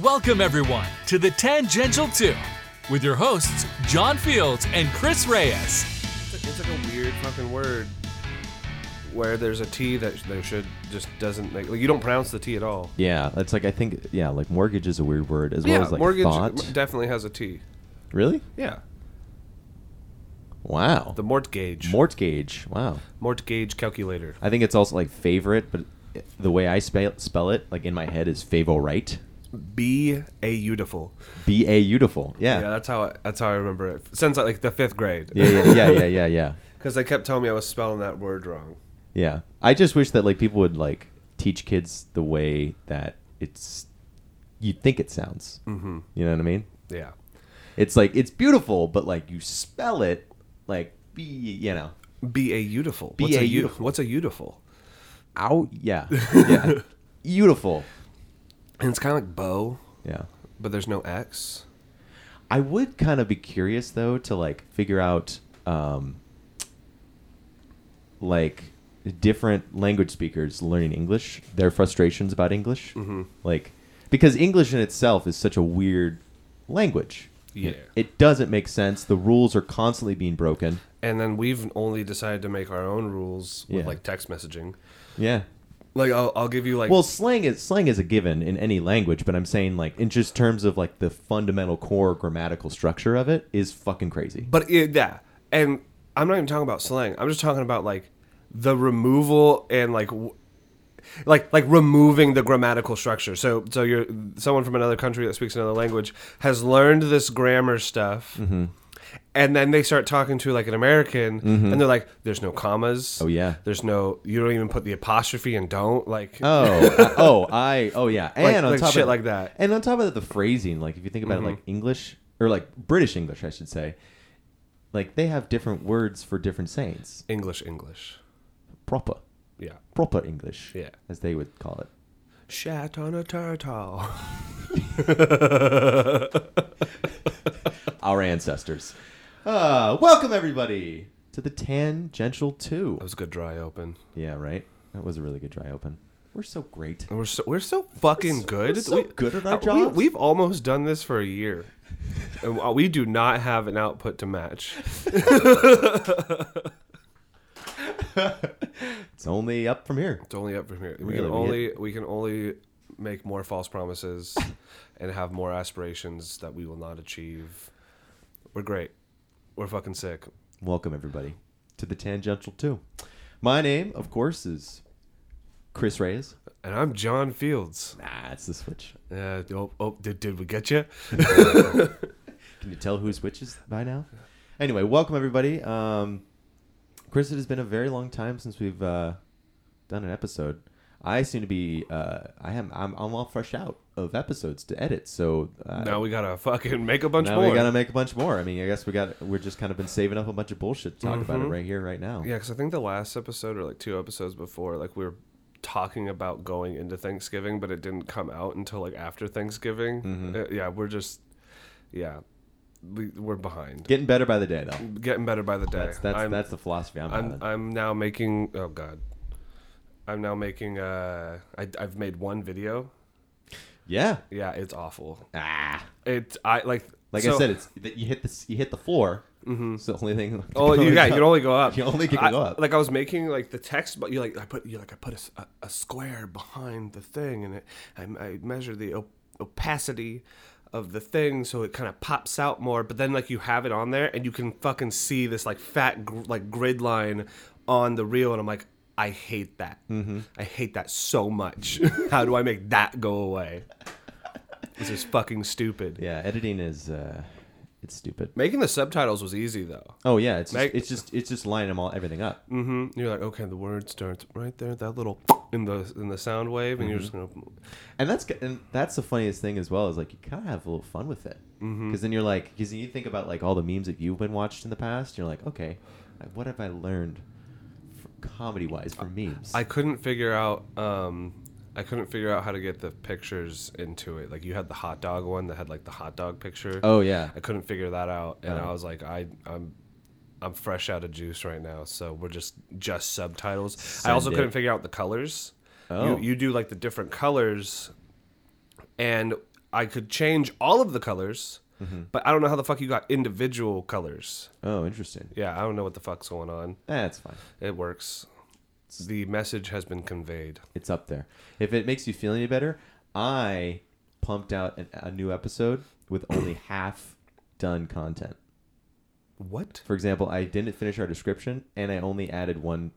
Welcome, everyone, to the Tangential 2 with your hosts, John Fields and Chris Reyes. It's, it's like a weird fucking word where there's a T that there should just doesn't make like you don't pronounce the T at all. Yeah, it's like I think yeah, like mortgage is a weird word as well yeah, as like mortgage thought. definitely has a T. Really? Yeah, Wow. the mortgage. mortgage. Wow. mortgage calculator. I think it's also like favorite, but the way I spell spell it, like in my head, is favorite. B a beautiful. B A beautiful. Yeah. Yeah. that's how I, that's how I remember it since like the fifth grade. Yeah. Yeah. Yeah. Yeah. Yeah. Yeah. because they kept telling me I was spelling that word wrong. Yeah. I just wish that like people would like teach kids the way that it's you think it sounds. Mm-hmm. You know what I mean? Yeah, It's like it's beautiful, but like you spell it like B. You know. B a beautiful. Be a beautiful? What's a beautiful? Ow. Yeah. Yeah. beautiful. And it's kind of like bow, Yeah. but there's no X. I would kind of be curious though to like figure out um like different language speakers learning English, their frustrations about English. Mm-hmm. Like because English in itself is such a weird language. Yeah. It, it doesn't make sense. The rules are constantly being broken. And then we've only decided to make our own rules with Yeah. like text messaging. Yeah. Like I'll, I'll give you like Well, slang is slang is a given in any language, but I'm saying like in just terms of like the fundamental core grammatical structure of it is fucking crazy. But it, yeah, and I'm not even talking about slang. I'm just talking about like the removal and like w- like like removing the grammatical structure. So so you're someone from another country that speaks another language has learned this grammar stuff. Mm-hmm. Mm-hmm. And then they start talking to like an American, and they're like, "There's no commas. Mm-hmm. Oh, yeah. There's no. You don't even put the apostrophe and don't like. Oh, uh, oh, I, oh yeah, and Like- on like top shit of like that. and on top of that, the phrasing, like if you think about it, like English or like British English, I should say, like they have different words for different sayings. English, English. Proper, Yeah. proper English, Yeah. as they would call it. Shat on a turtle. Our ancestors. Uh, welcome everybody to the Tangential Two. That was a good dry open. Yeah, right. That was a really good dry open. We're so great. We're so we're so fucking good. we're so good at our uh, we, jobs. We've almost done this for a year, and uh, we do not have an output to match. It's only up from here. It's only up from here. We Really, can we only we can only make more false promises and have more aspirations that we will not achieve. We're great. We're fucking sick. Welcome everybody to the Tangential Two. My name, of course, is Chris Reyes. And I'm John Fields. Nah, it's the switch. Uh, oh, oh, did, did we get you? Can you tell who switches by now? Anyway, welcome everybody. Um, Chris, it has been a very long time since we've uh, done an episode. I seem to be. Uh, I am. I'm, I'm all fresh out of episodes to edit. So uh, now we gotta fucking make a bunch now more. we gotta make a bunch more. I mean, I guess we got. We're just kind of been saving up a bunch of bullshit to talk about it right here, right now. Yeah, because I think the last episode or like two episodes before, like we were talking about going into Thanksgiving, but it didn't come out until like after Thanksgiving. Mm-hmm. Uh, yeah, we're just, yeah, we, we're behind. Getting better by the day, though. Getting better by the day. That's that's that's the philosophy I'm, I'm having. I'm now making. Oh God, I'm now making. Uh, I I've made one video. yeah. Yeah, it's awful. Ah. It I like. Like so- I said, it's that you hit the you hit the floor. Mm-hmm. It's the only thing. Oh, you got you can only go up. You only can I- go up. Like I was making like the text, but you like I put you like I put a square behind the thing, and it I, I measure the op- opacity of the thing so it kind of pops out more. But then like you have it on there, and you can fucking see this like fat gr- like grid line on the reel, and I'm like. I hate that. Mm-hmm. I hate that so much. How do I make that go away? This is fucking stupid. Yeah, editing is uh, it's stupid. Making the subtitles was easy though. Oh yeah, it's just, Make- it's just it's just lining them all everything up. hmm You're like, okay, the word starts right there, that little in the in the sound wave, and you're just gonna. And that's and that's the funniest thing as well is like you kind of have a little fun with it because then you're like because you think about like all the memes that you've been watched in the past. You're like, okay, what have I learned comedy wise for memes? I couldn't figure out. um I couldn't figure out how to get the pictures into it. Like you had the hot dog one that had like the hot dog picture. oh yeah, I couldn't figure that out, and Oh. I was like, I I'm. I'm fresh out of juice right now, so we're just just subtitles. I also it. couldn't figure out the colors. Oh. You you do like the different colors, and I could change all of the colors, Mm-hmm. but I don't know how the fuck you got individual colors. Oh, interesting. Yeah, I don't know what the fuck's going on. That's fine. It works. The message has been conveyed. It's up there. If it makes you feel any better, I pumped out an, a new episode with only half done content. What? For example, I didn't finish our description, and I only added one.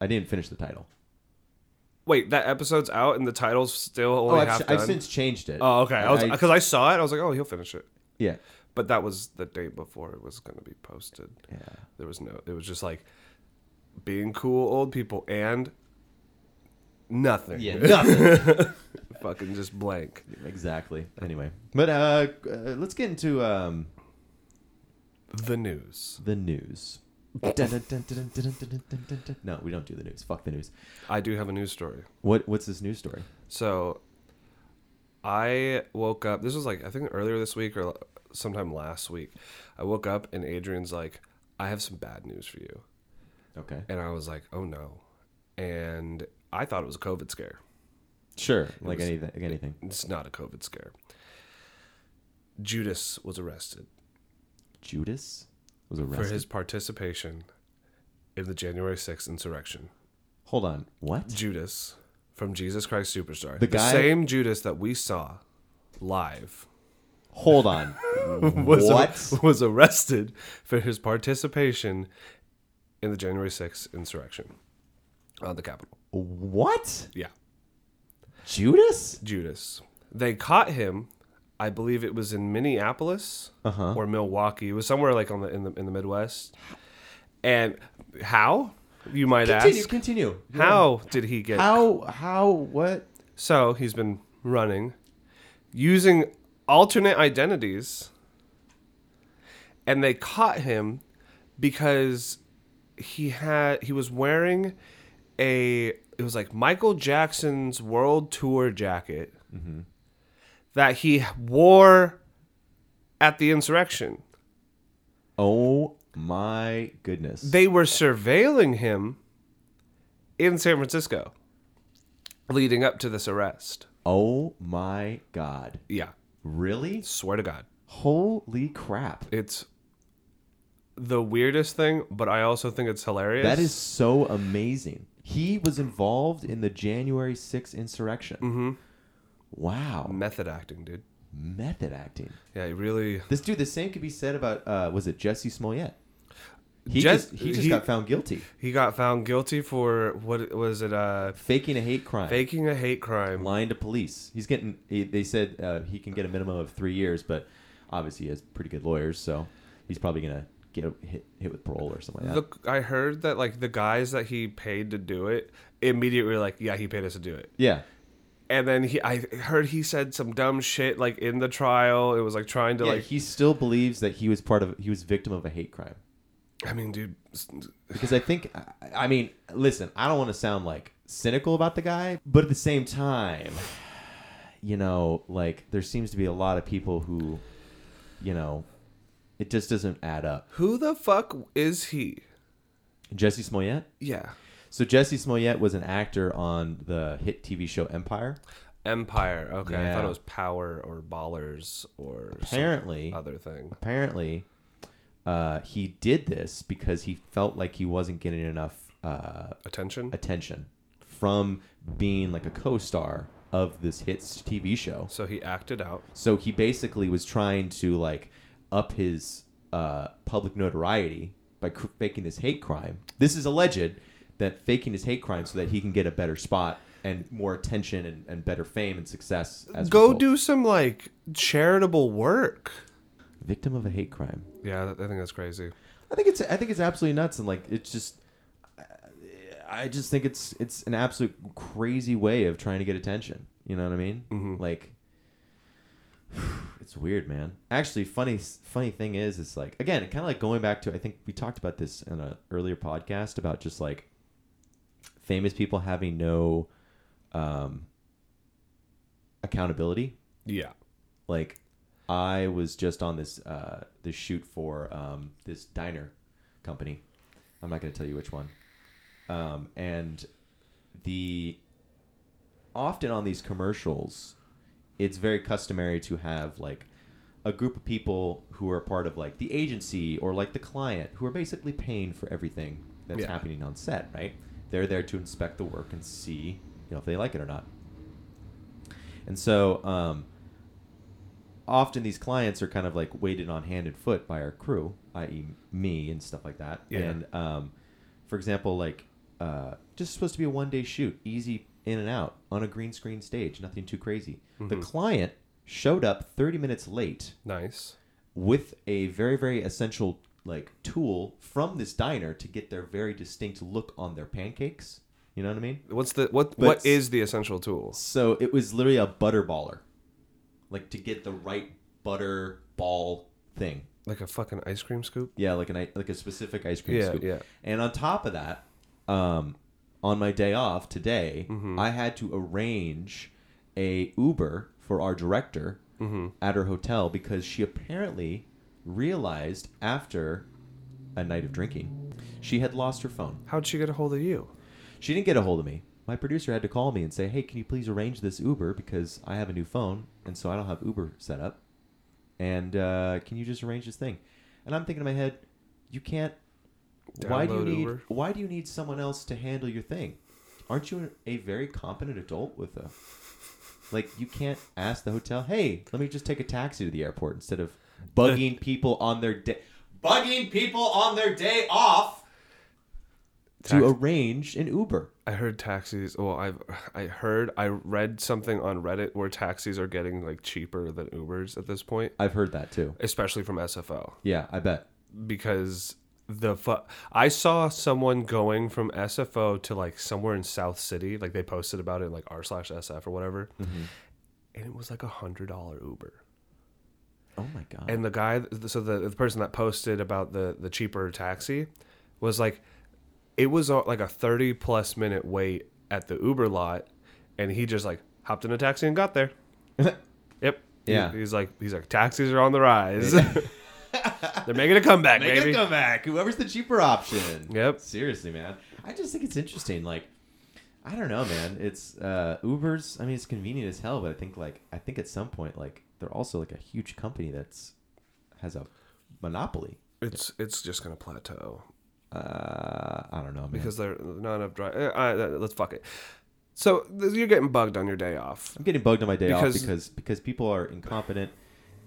I didn't finish the title. Wait, that episode's out and the title's still Oh, only I've, half I've since changed it. Oh, okay. I was I- because I, saw it. I was like, oh, he'll finish it. yeah, But that was the day before it was going to be posted. yeah. There was no. It was just like being cool old people and nothing. Yeah, nothing. Fucking just blank. exactly. Anyway, but uh, uh, let's get into um, The news. the news. no, we don't do the news. Fuck the news. I do have a news story. What What's this news story? So, I woke up. This was like I think earlier this week or sometime last week. I woke up and Adrian's like, "I have some bad news for you." Okay. And I was like, "Oh no," and I thought it was a COVID scare. Sure, like was, anything. Anything. It's not a COVID scare. Judas was arrested. Judas? Was for his participation in the January 6th insurrection. Hold on. What? Judas from Jesus Christ Superstar. The The, guy- same Judas that we saw live Hold on. was, what? was arrested for his participation in the January 6th insurrection on the Capitol. What? Yeah. Judas? Judas. They caught him. I believe it was in Minneapolis Uh-huh. or Milwaukee. It was somewhere like on the in the in the Midwest. And how? You might Continue. ask. Continue. How did he get? How? How? What? So he's been running using alternate identities, and they caught him because he had he was wearing a it was like Michael Jackson's world tour jacket that he wore at the insurrection. Oh my goodness. They were surveilling him in San Francisco leading up to this arrest. oh my god. Yeah, Really? swear to God. Holy crap. It's the weirdest thing, but I also think it's hilarious. That is so amazing. He was involved in the January 6th insurrection. Mm-hmm. Wow. method acting, dude. Method acting. Yeah, he really. This dude, the same could be said about, uh, was it Jussie Smollett? He Jes- just, he just he- got found guilty. He got found guilty for what was it? Uh, Faking a hate crime. faking a hate crime. lying to police. He's getting. He, they said uh, he can get a minimum of three years, but obviously he has pretty good lawyers, so he's probably gonna get hit hit with parole or something like that. The, I heard that like the guys that he paid to do it immediately were like, yeah, he paid us to do it. yeah, And then he, I heard he said some dumb shit like in the trial. It was like trying to yeah. like, he still believes that he was part of. He was victim of a hate crime I mean, dude, because I think. I- I mean, listen, I don't want to sound like cynical about the guy, but at the same time, you know, like there seems to be a lot of people who, you know, it just doesn't add up. who the fuck is he? Jussie Smollett. Yeah, So Jussie Smollett was an actor on the hit TV show Empire. Empire. Okay, I thought it was Power or Ballers or some Apparently, other thing. apparently, uh, he did this because he felt like he wasn't getting enough uh, Attention. attention from being like a co-star of this hits TV show. So he acted out. So he basically was trying to like up his uh, public notoriety by cr- faking this hate crime. This is alleged that faking his hate crime so that he can get a better spot and more attention and, and better fame and success. As Go result. do some like charitable work. victim of a hate crime. Yeah, I think that's crazy. I think it's I think it's absolutely nuts and like it's just I just think it's it's an absolute crazy way of trying to get attention. You know what I mean? Mhm. Like it's weird, man. Actually, funny funny thing is, it's like again, kind of like going back to I think we talked about this in an earlier podcast about just like famous people having no um, accountability Yeah. like I was just on this uh this shoot for um this diner company. I'm not going to tell you which one. Um and the often on these commercials it's very customary to have like a group of people who are part of like the agency or like the client who are basically paying for everything that's Yeah. happening on set, right? They're there to inspect the work and see, you know, if they like it or not. And so, um, often these clients are kind of like waited on hand and foot by our crew, i.e., me and stuff like that. Yeah. And um, for example, like uh, just supposed to be a one day shoot, easy in and out on a green screen stage, nothing too crazy. The Mhm. client showed up 30 minutes late Nice. with a very very essential like tool from this diner to get their very distinct look on their pancakes. You know what I mean? What's the what? But- what is the essential tool? So it was literally a butter baller, like to get the right butter ball thing. Like a fucking ice cream scoop? Yeah, like an like a specific ice cream Yeah, scoop. yeah. And on top of that, um, on my day off today, Mhm. I had to arrange a Uber for our director Mm-hmm. at her hotel because she apparently realized after a night of drinking she had lost her phone. How'd she get a hold of you? She didn't get a hold of me. My producer had to call me and say, "Hey, can you please arrange this Uber because I have a new phone and so I don't have Uber set up, and uh, can you just arrange this thing?" And I'm thinking in my head, "You can't. why do you need? Uber? Why do you need someone else to handle your thing? Aren't you a very competent adult with a like? You can't ask the hotel, "Hey, let me just take a taxi to the airport instead of bugging people on their day, bugging people on their day off." To arrange an Uber. I heard taxis. Well, I've I heard I read something on Reddit where taxis are getting like cheaper than Ubers at this point, I've heard that too. especially from SFO Yeah, I bet. because the fu- I saw someone going from SFO to like somewhere in South City, like they posted about it in like r slash SF or whatever, mm-hmm. and it was like a hundred dollar Uber. Oh my god. And the guy, so the, the person that posted about the the cheaper taxi, was like, it was uh, like a thirty plus minute wait at the Uber lot, and he just like hopped in a taxi and got there. Yep. He- Yeah. he's like he's like taxis are on the rise. They're making a comeback, Make baby. it come back. Whoever's the cheaper option. Yep. Seriously, man. I just think it's interesting. Like, I don't know, man. It's uh, Uber's. I mean, it's convenient as hell, but I think like I think at some point like they're also like a huge company that's has a monopoly. It's it's just gonna plateau Uh, I don't know, man. because there are not enough drive. Uh, uh, let's fuck it. So you're getting bugged on your day off. I'm getting bugged on my day Because- off because because people are incompetent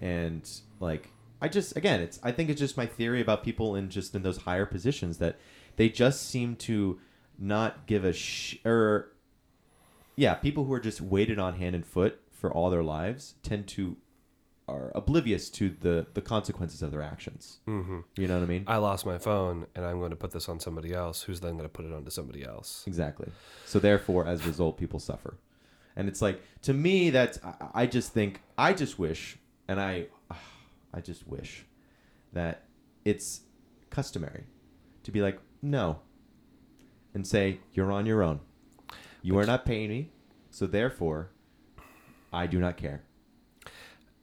and like I just again it's I think it's just my theory about people in just in those higher positions that they just seem to not give a sh or yeah people who are just waited on hand and foot for all their lives tend to are oblivious to the the consequences of their actions. Mm-hmm. You know what I mean? I lost my phone and I'm going to put this on somebody else who's then going to put it onto somebody else. Exactly. So therefore, as a result, people suffer, and it's like to me that's I, I just think I just wish, and I I just wish that it's customary to be like no, and say you're on your own. You are not paying me, so therefore, I do not care.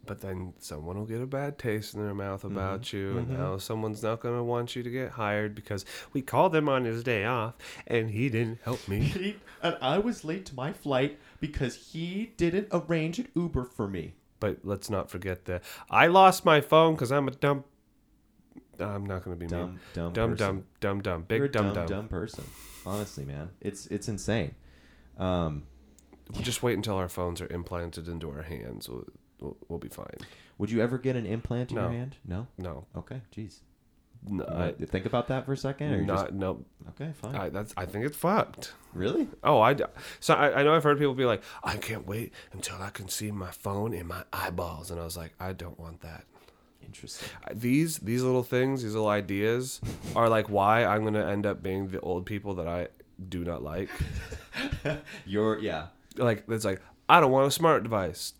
But then someone will get a bad taste in their mouth Mm-hmm. about you, and now someone's not going to want you to get hired because we called him on his day off and he didn't help me. and I was late to my flight because he didn't arrange an Uber for me. but let's not forget that I lost my phone because I'm a dumb. I'm not going to be Dumb, mean. dumb, Dumb, person. dumb, dumb, dumb, big You're a dumb, dumb, dumb. dumb person. Honestly, man, it's it's insane. Um, We'll just wait until our phones are implanted into our hands. We'll, we'll, we'll be fine. would you ever get an implant in your hand? No. No, Okay. Jeez. no, wanna think about that for a second, or not just no. okay? Fine. I, that's I think it's fucked. really? Oh, I so I, I know I've heard people be like, I can't wait until I can see my phone in my eyeballs, and I was like, I don't want that. Interesting. I- These these little things, these little ideas, are like why I'm gonna end up being the old people that I do not like. You're yeah. Like it's like I don't want a smart device.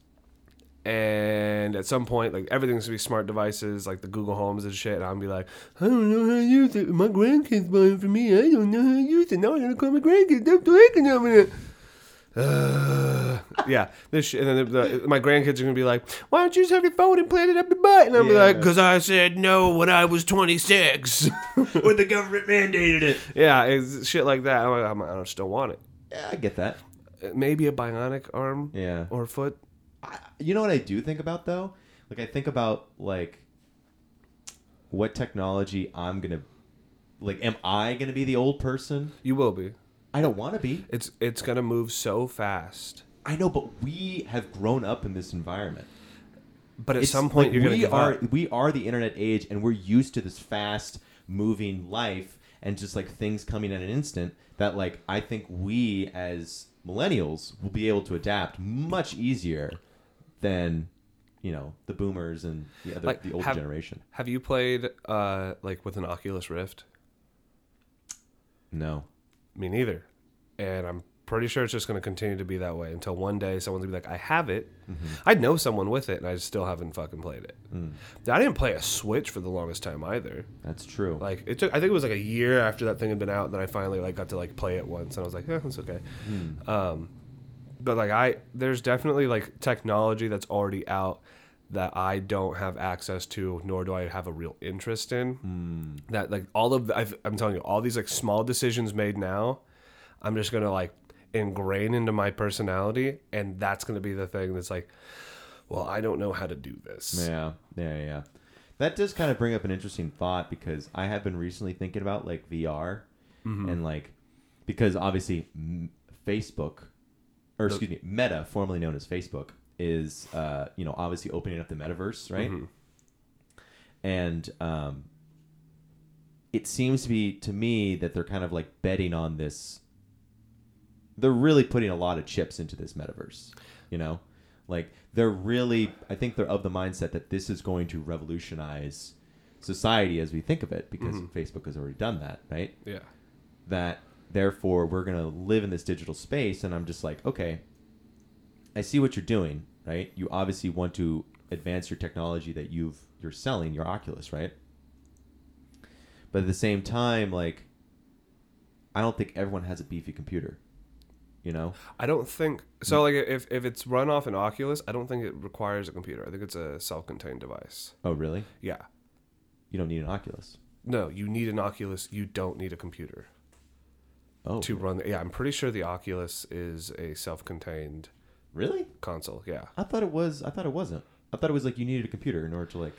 And at some point, like everything's gonna be smart devices, like the Google Homes and shit. And I'm gonna be like, I don't know how to use it. My grandkids bought it for me. I don't know how to use it. Now I'm gonna call my grandkids. They're breaking on it. Uh, yeah, this shit, and then the, the, my grandkids are gonna be like, "Why don't you just have your phone implanted up your butt?" And I'm Yeah. like, "Cause I said no when I was 26." when the government mandated it. yeah, it's shit like that. I'm like, I'm, I just don't still want it. Yeah, I get that. Maybe a bionic arm Yeah. or foot. I, you know what I do think about though? Like I think about like what technology I'm gonna like. Am I gonna be the old person? You will be. I don't want to be. It's it's gonna move so fast. I know, but we have grown up in this environment. But at It's some point, like you're gonna we are up. we are the internet age, and we're used to this fast moving life and just like things coming in an instant. That like I think we as millennials will be able to adapt much easier than you know the boomers and the other Like, the older have- generation. Have you played uh like with an Oculus Rift? No, Me neither. And I'm pretty sure it's just going to continue to be that way until one day someone's going to be like, I have it. I know someone with it, and I still haven't fucking played it. Mm. I didn't play a Switch for the longest time either. that's true. Like it took, I think it was like a year after that thing had been out, then I finally like got to like play it once, and I was like, yeah, it's okay. Hmm. Um, but like I, there's definitely like technology that's already out that I don't have access to, nor do I have a real interest in. Hmm. That like all of the, I've, I'm telling you, all these like small decisions made now, I'm just gonna like ingrain into my personality, and that's gonna be the thing that's like, well, I don't know how to do this. Yeah, yeah, yeah. That does kind of bring up an interesting thought because I have been recently thinking about like VR and like because obviously Facebook or excuse me, Meta, formerly known as Facebook, is uh, you know obviously opening up the metaverse, right? And um, it seems to be to me that they're kind of like betting on this. They're really putting a lot of chips into this metaverse, you know, like they're really. I think they're of the mindset that this is going to revolutionize society as we think of it because mm-hmm. Facebook has already done that, right? Yeah. that therefore we're going to live in this digital space and i'm just like okay i see what you're doing right you obviously want to advance your technology that you've you're selling your oculus right but at the same time like i don't think everyone has a beefy computer you know I don't think so. Mm. Like, if if it's run off an Oculus, I don't think it requires a computer. I think it's a self-contained device. oh really Yeah. you don't need an oculus No, you need an Oculus. You don't need a computer oh to run. The, yeah, I'm pretty sure the Oculus is a self-contained really console. Yeah. i thought it was i thought it wasn't i thought it was like you needed a computer in order to like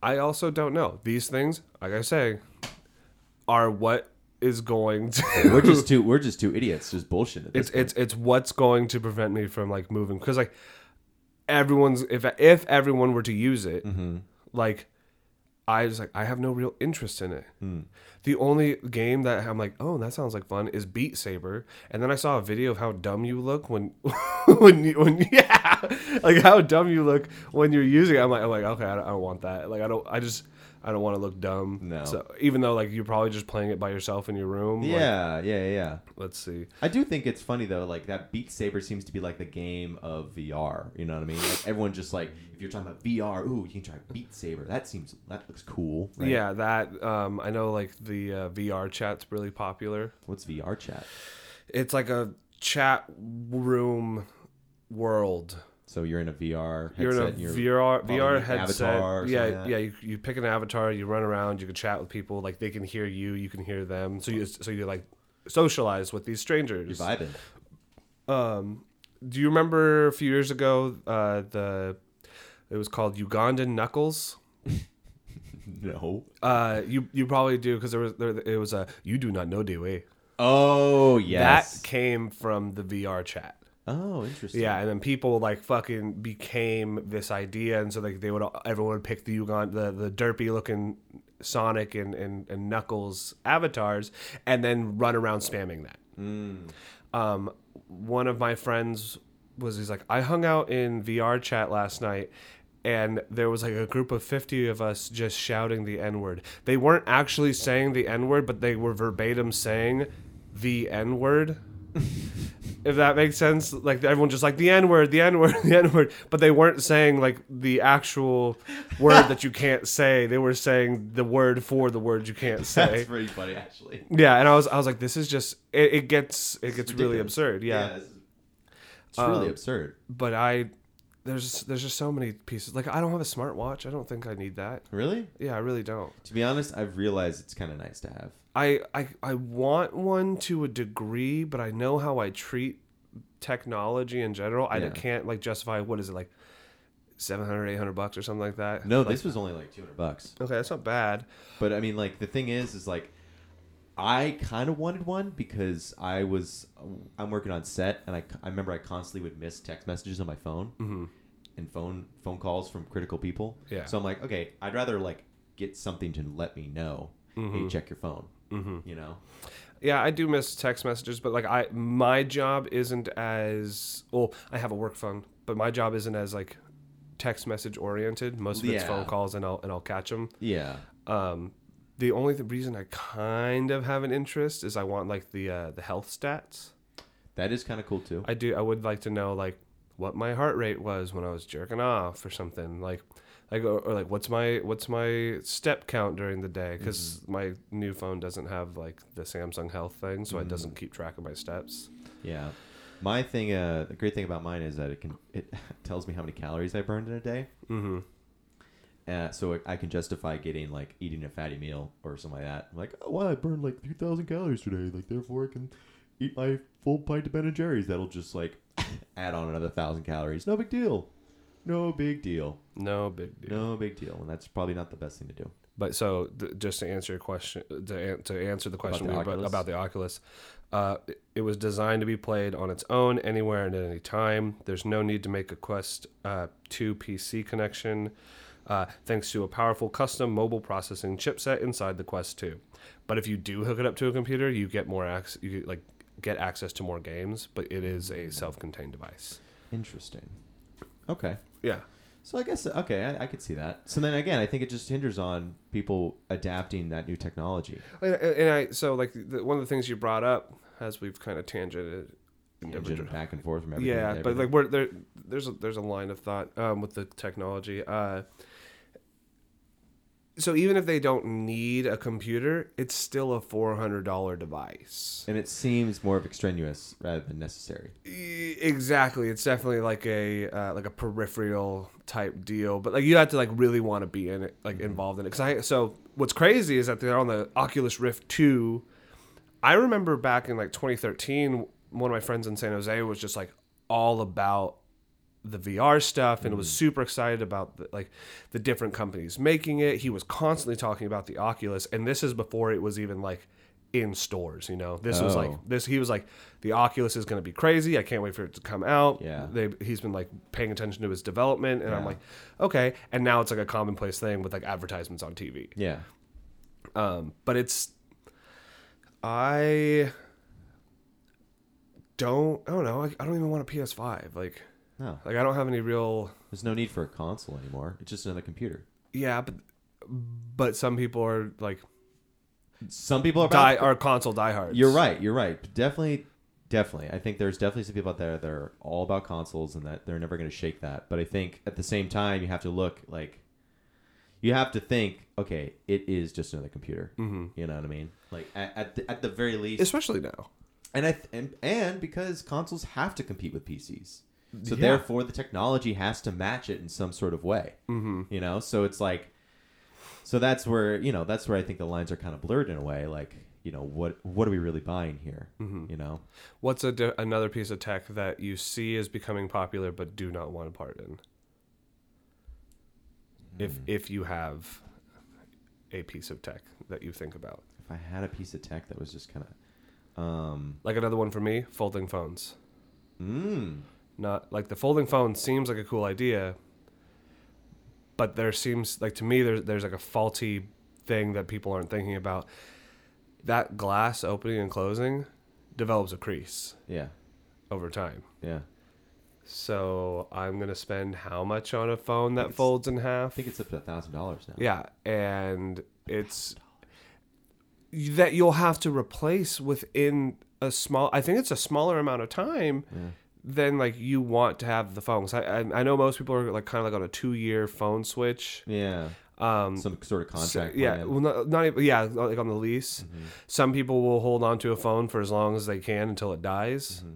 I also don't know these things. Like I say, are what is going to. we're just two we're just two idiots just bullshit at this it's it's it's what's going to prevent me from like moving because like everyone's if if everyone were to use it mm-hmm. like i was like i have no real interest in it. Hmm. The only game that i'm like oh that sounds like fun is beat saber and then i saw a video of how dumb you look when when you when yeah like how dumb you look when you're using it. I'm like i'm like okay i don't, I don't want that. Like i don't i just i don't want to look dumb No. so even though like you're probably just playing it by yourself in your room yeah yeah yeah yeah let's see I do think it's funny though, like that Beat Saber seems to be like the game of VR. You know what I mean? Like everyone just like if you're talking about VR, ooh, you can try Beat Saber. That seems that looks cool. Right? Yeah, that um, I know. Like the uh, VR chat's really popular. What's VR chat? It's like a chat room world. So you're in a VR headset. You're in a and you're VR VR headset. yeah, yeah. You, you pick an avatar. You run around. You can chat with people. Like they can hear you. You can hear them. So you so you like socialize with these strangers. You're strangers. vibing. Um, do you remember a few years ago? Uh, the it was called Ugandan Knuckles. No. Uh, you you probably do because there was there it was a you do not know the way. Oh yes. That came from the VR chat. Oh, interesting. Yeah, and then people like fucking became this idea, and so like they would everyone would pick the Ugan the the derpy looking Sonic and, and and Knuckles avatars, and then run around spamming that. Um, one of my friends was he's like I hung out in VR chat last night. And there was like a group of 50 of us just shouting the N word. They weren't actually saying the N word, but they were verbatim saying the N word if that makes sense. Like everyone just like the N word, the N word, the N word, but they weren't saying like the actual word that you can't say. They were saying the word for the word you can't say. That's pretty funny actually. yeah, and I was I was like, this is just it, it gets it gets really absurd. Yeah, is- it's really Um, absurd. but I there's there's just so many pieces. Like I don't have a smartwatch. I don't think I need that. Really? Yeah, I really don't. To be honest, I've realized it's kind of nice to have. I, I I want one to a degree, but I know how I treat technology in general, I Yeah. can't like justify what is it like 700 800 bucks or something like that. No, Like- this was only like two hundred bucks. Okay, that's not bad. But I mean, like the thing is, is like I kind of wanted one because I was I'm working on set, and I, I remember I constantly would miss text messages on my phone hmm and phone phone calls from critical people. Yeah. So I'm like, okay, I'd rather like get something to let me know. Hey, check your phone. Mm-hmm. You know. Yeah, I do miss text messages, but like I my job isn't as well, I have a work phone, but my job isn't as like text message oriented. Most of it's Yeah. phone calls and I'll and I'll catch them. Yeah. Um the only th- reason I kind of have an interest is I want like the uh, the health stats. That is kind of cool too. I do. I would like to know like what my heart rate was when I was jerking off or something like, like or, or like what's my what's my step count during the day because my new phone doesn't have like the Samsung Health thing, so it doesn't keep track of my steps. Yeah. My thing, uh, the great thing about mine is that it can it tells me how many calories I burned in a day. Mm-hmm. Uh, so I can justify getting like eating a fatty meal or something like that. I'm like, oh, well, I burned like three thousand calories today. Like, therefore, I can eat my full pint of Ben and Jerry's. That'll just like add on another thousand calories. No big deal. No big deal. No big deal. No big deal. And that's probably not the best thing to do. But so th- just to answer your question, to, an- to answer the question the we- about, Oculus? about the Oculus, uh, it- it was designed to be played on its own, anywhere and at any time. There's no need to make a Quest uh, 2 PC connection, uh, thanks to a powerful custom mobile processing chipset inside the Quest 2. But if you do hook it up to a computer, you get more access. You get, like get access to more games, but it is a self-contained device. Interesting. Okay. Yeah. So I guess okay, I, I could see that. So then again, I think it just hinders on people adapting that new technology. And, and I so like the, one of the things you brought up as we've kind of tangented in different Tangent back and forth from everything. yeah to but like we're there there's a there's a line of thought um with the technology uh so even if they don't need a computer it's still a $400 device. And it seems more of extraneous rather than necessary. Exactly. It's definitely like a uh, like a peripheral type deal but like you have to like really want to be in it like involved in it. Because i so what's crazy is that they're on the oculus rift 2 i remember back in like 2013 one of my friends in san jose was just like all about the VR stuff and was super excited about the, like the different companies making it. He was constantly talking about the Oculus, and this is before it was even like in stores. You know, this was like Oh. this. He was like, the Oculus is going to be crazy. I can't wait for it to come out. Yeah. they he's been like paying attention to his development, and I'm like, okay. And now it's like a commonplace thing with like advertisements on TV. Yeah. Um, but it's I don't I don't know. I, I don't even want a PS5. Like No. like I don't have any real There's no need for a console anymore. It's just another computer. Yeah, but but some people are like Some people are die are console diehards. You're right. You're right. Definitely, definitely. I think there's definitely some people out there that are all about consoles and that they're never going to shake that. But I think at the same time, you have to look like you have to think. Okay, it is just another computer. Mm-hmm. You know what I mean? Like at at the, at the very least, especially now. and I th- and, and because consoles have to compete with PCs, so Yeah. therefore the technology has to match it in some sort of way. Mm-hmm. You know, so it's like, so that's where you know that's where I think the lines are kind of blurred in a way. Like, you know, what what are we really buying here? Mm-hmm. You know, What's a di- another piece of tech that you see is becoming popular but do not want a part in? If Hmm. if you have a piece of tech that you think about, if I had a piece of tech that was just kind of, um, like another one for me, folding phones. mm, Not like the folding phone seems like a cool idea, but there seems like to me there's there's like a faulty thing that people aren't thinking about. That glass opening and closing develops a crease yeah, over time. yeah. So I'm gonna spend how much on a phone that folds in half? I think it's up to a thousand dollars now. Yeah, and it's that you'll have to replace within a small. I think it's a smaller amount of time than like you want to have the phone. 'Cause I, I I know most people are like kind of like on a two year phone switch. yeah. Um, Some sort of so- contract. yeah, well, not, not even, yeah, like on the lease. Mm-hmm. Some people will hold on to a phone for as long as they can until it dies. Mm-hmm.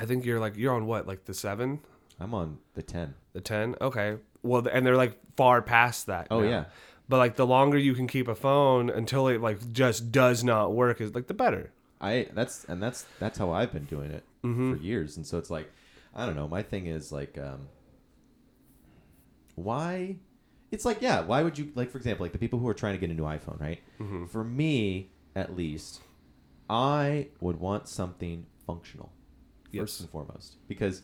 I think you're like you're on what like the seven, I'm on the ten. the ten. Okay, well, and they're like far past that. Oh now. yeah, But like the longer you can keep a phone until it like just does not work is like the better. I that's and that's that's how I've been doing it. For years, and so it's like, I don't know. My thing is like, um, why? It's like, yeah, why would you like, for example, like the people who are trying to get a new iPhone, right? For me, at least, I would want something functional first Yes. and foremost because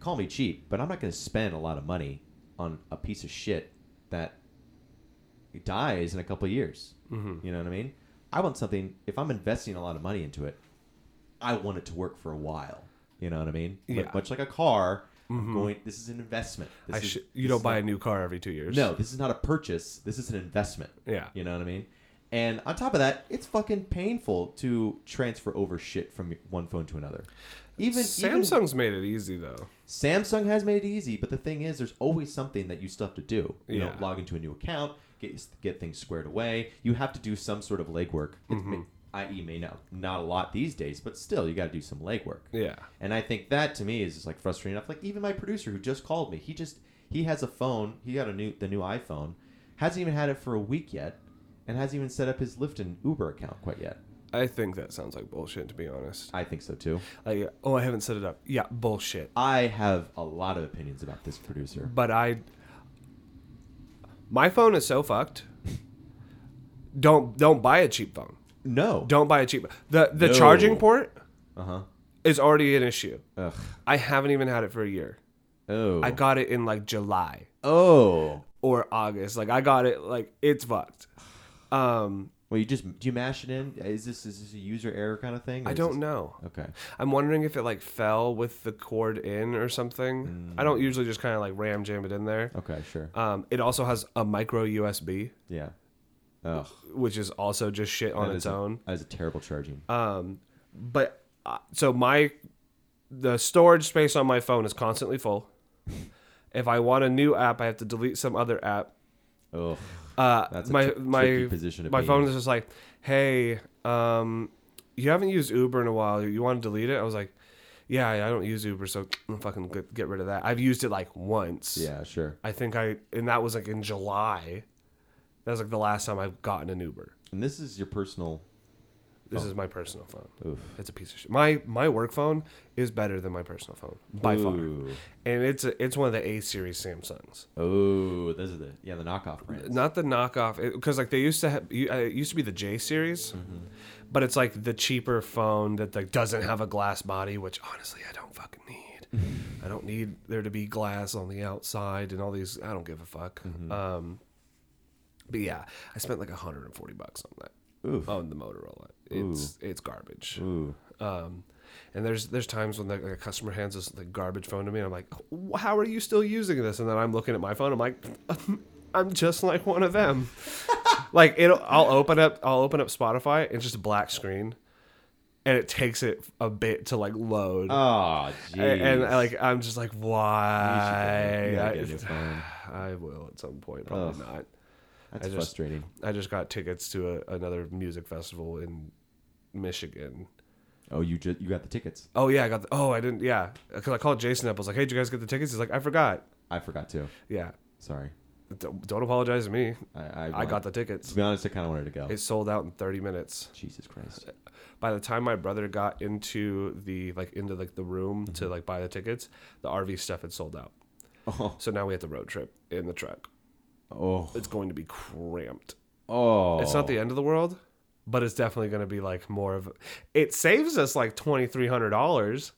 call me cheap, but I'm not going to spend a lot of money on a piece of shit that dies in a couple of years. Mm-hmm. You know what I mean? I want something. If I'm investing a lot of money into it, I want it to work for a while. You know what I mean? Yeah. Mm-hmm. much like a car. I'm going. This is an investment. This I is, sh- you don't buy not- a new car every two years. no, this is not a purchase. This is an investment. Yeah. You know what I mean? And on top of that, it's fucking painful to transfer over shit from one phone to another. Even even- Samsung's made it easy though. Samsung has made it easy, but the thing is, there's always something that you still have to do. You know, Yeah. log into a new account, get get things squared away. You have to do some sort of legwork. It's Mm-hmm. I.e., may not not a lot these days, but still, you got to do some legwork. Yeah. And I think that to me is just like frustrating enough. Like even my producer who just called me, he just he has a phone. He got a new the new iPhone, hasn't even had it for a week yet, and hasn't even set up his Lyft and Uber account quite yet. I think that sounds like bullshit to be honest. I think so too. Like, oh, I haven't set it up. Yeah, bullshit. I have a lot of opinions about this producer. But I, my phone is so fucked. Don't don't buy a cheap phone. No. Don't buy a cheap. The the No. charging port Uh huh. is already an issue. Ugh. I haven't even had it for a year. Oh. I got it in like July oh. or August. Like I got it like it's fucked. Um, Well, you just do you mash it in? Is this is this a user error kind of thing? or I is don't this- know. Okay. I'm wondering if it like fell with the cord in or something. I Mm. don't usually just kind of like ram jam it in there. Okay. Sure. Um, it also has a micro USB, Yeah. Ugh. which is also just shit on That its is a- own. that is a terrible charging. Um, but uh, so my the storage space on my phone is constantly full. if I want a new app, I have to delete some other app. Oh. Uh, That's a my my tricky position to my be phone in. is just like, hey, um, you haven't used Uber in a while. You want to delete it? I was like, yeah, I don't use Uber, so I'm fucking get, get rid of that. I've used it like once. Yeah. Sure. I think I and that was like in July. That was like the last time I've gotten an Uber. And this is your personal. This is my personal phone. Oof. It's a piece of shit. My my work phone is better than my personal phone by far, and it's a, it's one of the A series Samsungs. Oh, those are the yeah the knockoff brands. Not the knockoff, because like they used to have, uh, it used to be the J series, but it's like the cheaper phone that like doesn't have a glass body, which honestly I don't fucking need. I don't need there to be glass on the outside and all these. I don't give a fuck. Um, but yeah, I spent like 140 bucks on that Oof. on the Motorola. It's it's garbage. Ooh. Um, and there's there's times when like, a customer hands us the garbage phone to me, and I'm like, "How are you still using this?" And then I'm looking at my phone, I'm like, "I'm just like one of them." like it, I'll open up I'll open up Spotify and it's just a black screen, and it takes it a bit to like load. Oh, jeez. and, and, like I'm just like, why? I, get a new phone. I will at some point, probably not. That's I just- frustrating. I just got tickets to a, another music festival in Michigan. Oh, you just you got the tickets. Oh yeah, I got. The, oh, I didn't. Yeah, because I called Jason up. I was like, "Hey, did you guys get the tickets?" He's like, "I forgot." I forgot to. Yeah, Sorry. don't, don't apologize to me. I I, I got the tickets. To be honest, I kind of wanted to go. It sold out in 30 minutes. Jesus Christ. By the time my brother got into the like into like the room to mm-hmm. like buy the tickets, the RV stuff had sold out. Oh. So now we have the road trip in the truck. Oh. It's going to be cramped. Oh. It's not the end of the world, but it's definitely going to be like more of. It saves us like twenty three hundred dollars.